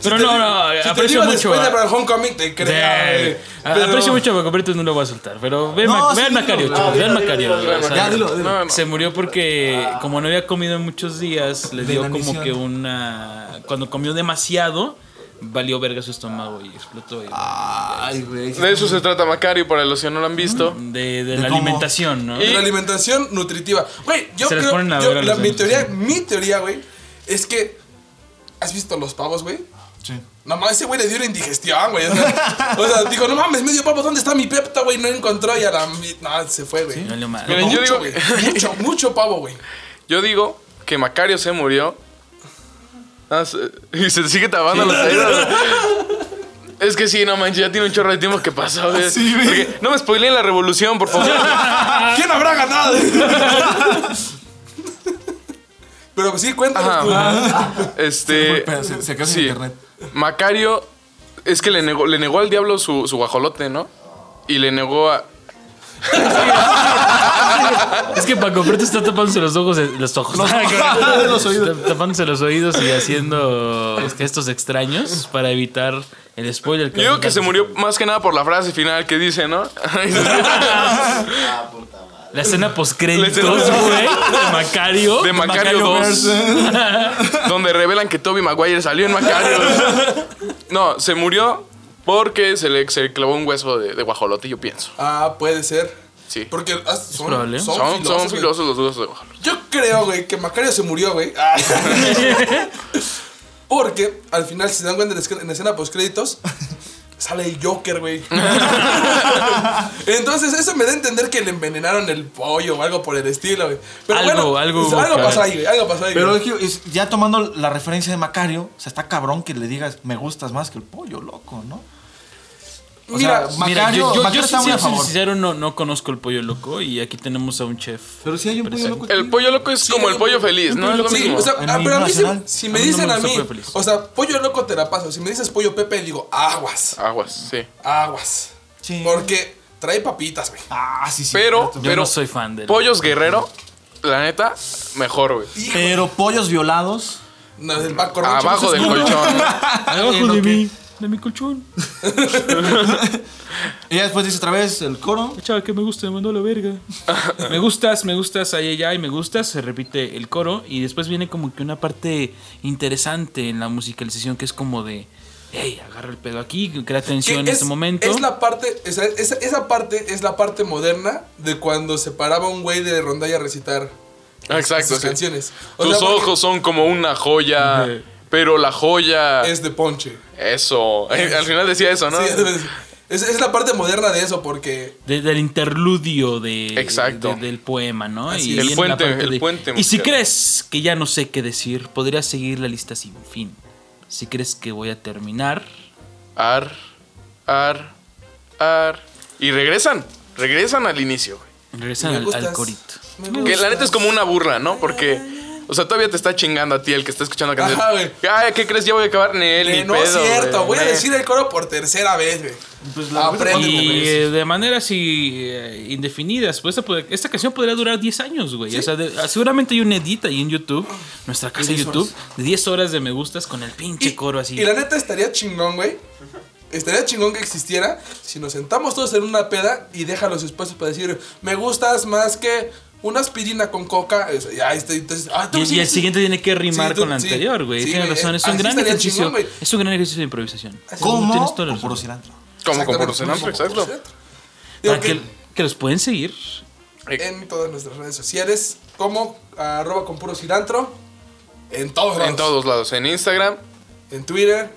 Pero no, no, aprecio mucho para el Homecoming, te creo. Aprecio mucho a Macario, no lo voy a soltar. Pero vean, No. Macario, No, chicos, vean Macario. No, no. Se murió porque, como no había comido en muchos días, le dio como que una. Cuando comió demasiado, valió verga su estómago y explotó. y- Ay, güey. De eso se trata Macario, para los que no lo han visto. de, de ¿De la cómo? alimentación, ¿no? Y- La alimentación nutritiva. Güey, yo Se creo. ponen a yo- ver a la- mi teoría, sí. mi teoría, güey, es que. ¿Has visto los pavos, güey? Sí. No mames, ese güey le dio una indigestión, güey. O sea, o sea, dijo, no mames, medio pavo, ¿dónde está mi pepta, güey? No encontró y a la. No, se fue, güey. Miren, yo mucho, digo- güey. Mucho, mucho pavo, güey. Yo digo que Macario se murió. Ah, y se sigue tabando los oídos. Es que sí, no manches, ya tiene un chorro de tiempo que pasó, güey. Sí, güey. No me spoileen la revolución, por favor. ¿Quién habrá ganado? Pero sí, cuéntanos tú. Este. Pero se, se sí. internet. Macario es que le negó, le negó al diablo su, su guajolote, ¿no? Y le negó a. Es que Paco Preto está tapándose los ojos, los ojos. Los oídos. Está Tapándose los oídos y haciendo gestos extraños para evitar el spoiler. Yo digo que se murió más que nada por la frase final que dice, ¿no? La escena post créditos, La escena- güey, de Macario. De Macario 2. Verse. donde revelan que Toby Maguire salió en Macario. No, se murió porque se le, se le clavó un hueso de, de guajolote, yo pienso. Ah, puede ser. Sí. Porque ah, son, probable. son, Son, filosos, son güey. filosos los huesos de. Yo creo, güey, que Macario se murió, güey. Ah. Porque al final, si se dan cuenta en la escena- post créditos, sale el Joker, güey. Entonces, eso me da a entender que le envenenaron el pollo o algo por el estilo, güey. Pero Algo, bueno, algo pues, algo pasó ahí, güey. Algo pasó ahí. Pero güey. es- ya tomando la referencia de Macario, o sea, está cabrón que le digas, me gustas más que el pollo, loco, ¿no? O Mira, sea, Mira, Macario, yo, yo, Macario yo está muy a sincero, favor. sincero, no, no conozco el pollo loco y aquí tenemos a un chef. Pero sí hay un pollo loco. El pollo loco es Sí, como el pollo feliz, ¿no? pollo. Sí, o sea, mi pero a mí si, si me A mí no dicen me a mí, o sea, pollo loco te la paso. Si me dices pollo Pepe, digo, aguas, Aguas, sí. aguas. Sí. Porque trae papitas, güey. Ah, sí, sí. Pero, cierto. Yo pero no soy fan del pollos guerrero, la neta, mejor, güey. Pero pollos violados. no, Rocha, Abajo del colchón. Abajo de mí, de mi colchón. Y ya después dice otra vez el coro. Chava, que me gusta, me mandó a la verga. me gustas, me gustas, ahí, allá, y me gustas. Se repite el coro y después viene como que una parte interesante en la musicalización que es como de, hey, agarra el pedo aquí, crea tensión en Que este momento. Es la parte, esa, esa, esa parte es la parte moderna de cuando se paraba un güey de rondalla a recitar Ah, Exacto, sus sí. canciones. O Tus sea, porque- ojos son como una joya. Pero la joya. es de ponche. Eso. Al final decía eso, ¿no? Sí, es, es la parte moderna de eso porque De- del interludio de, Exacto. de- del poema, ¿no? Así Y. El puente, el puente Y si crees que ya no sé qué decir, podrías seguir la lista sin fin. Si crees que voy a terminar, Ar, ar, ar. Y regresan. Regresan al inicio, güey. regresan al, al corito. Que la neta es como una burla, ¿no? Porque. O sea, todavía te está chingando a ti el que está escuchando la canción. Ajá, güey. Ay, ¿qué crees? Ya voy a acabar. Ni él, ni no pedo, es cierto, güey. voy a decir el coro por tercera vez, güey. Pues la Aprende, Y eh, de manera así eh, indefinidas, pues esta, esta canción podría durar 10 años, güey. O sea, de- ah, seguramente hay un edit ahí en YouTube, nuestra casa de 10 YouTube, horas. de 10 horas de me gustas con el pinche Y, coro así. y la neta estaría chingón, güey. Estaría chingón que existiera si nos sentamos todos en una peda y deja los espacios para decir, me gustas más que una aspirina con coca. Es- ya, este, entonces, ah, Y, sí, y el sí. siguiente tiene que rimar Sí, tú- con la anterior, güey. Sí, Tienes güey, razón, es un gran ejercicio. chingón, es un gran ejercicio de improvisación. ¿Cómo? Tienes Con cilantro. Como con puro cilantro, exacto. Para que que, que los pueden seguir. en todas nuestras redes sociales, como arroba con puro cilantro, en todos lados. En todos lados. En Instagram. En Twitter,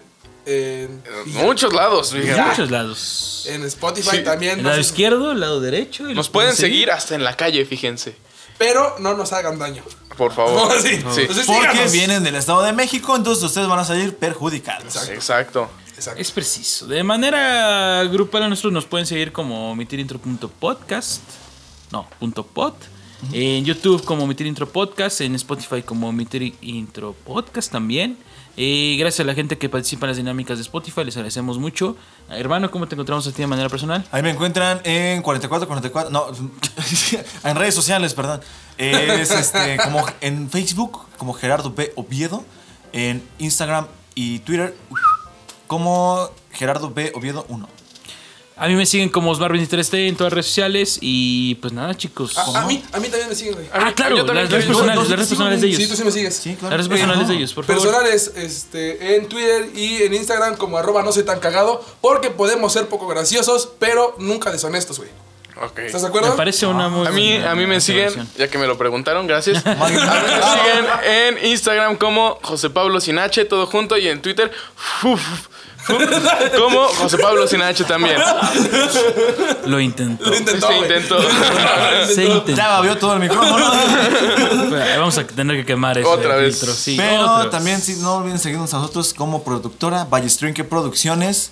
en, muchos lados, En muchos lados. en Spotify Sí. también. El lado sé- izquierdo, el lado derecho. y Nos pueden seguir hasta en la calle, fíjense. Pero no nos hagan daño. Por favor. No, sí. Sí. Entonces, Porque síganos. vienen del Estado de México, entonces ustedes van a salir perjudicados. Exacto. Exacto. Exacto. Es preciso. De manera grupal a nosotros nos pueden seguir como omitirintro.podcast. No, punto pod. En YouTube como Omitir Intro Podcast. En Spotify como Omitir Intro Podcast también. Eh, gracias a la gente que participa en las dinámicas de Spotify. Les agradecemos mucho. Hermano, ¿cómo te encontramos a ti de manera personal? Ahí me encuentran en 4444, no, en redes sociales, perdón. Es este, como en Facebook, como Gerardo B. Oviedo. En Instagram y Twitter, como Gerardo B. Oviedo 1. A mí me siguen como Osmar23T en todas las redes sociales. Y pues nada, chicos. A, a mí, a mí también me siguen, güey. Ah, claro, yo también las redes personales, yo- las redes yo- personales de Sí, ellos. tú sí me sigues. Sí, claro. Las redes personales de ellos, por favor. Personales, este, en Twitter y en Instagram como arroba no soy tan cagado, porque podemos ser poco graciosos, pero nunca deshonestos, güey. Ok. ¿Estás de Me acuerdo? parece una muy A mí, buena a mí me siguen, ya que me lo preguntaron, gracias. A mí me siguen en Instagram como José Pablo Sin H, todo junto, y en Twitter uf, como José Pablo Sin H también. Lo intentó. Lo intentó, Se intentó. Se intentó. Ya babió todo el micrófono. Vamos a tener que quemar ese Otra vez. filtro. Sí, Pero otra vez. también sí, no olviden seguirnos a nosotros como productora Ballestrinque Producciones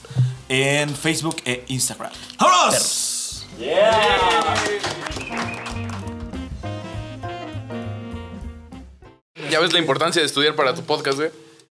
en Facebook e Instagram. ¡Vámonos! Ya ves la importancia de estudiar para tu podcast, güey.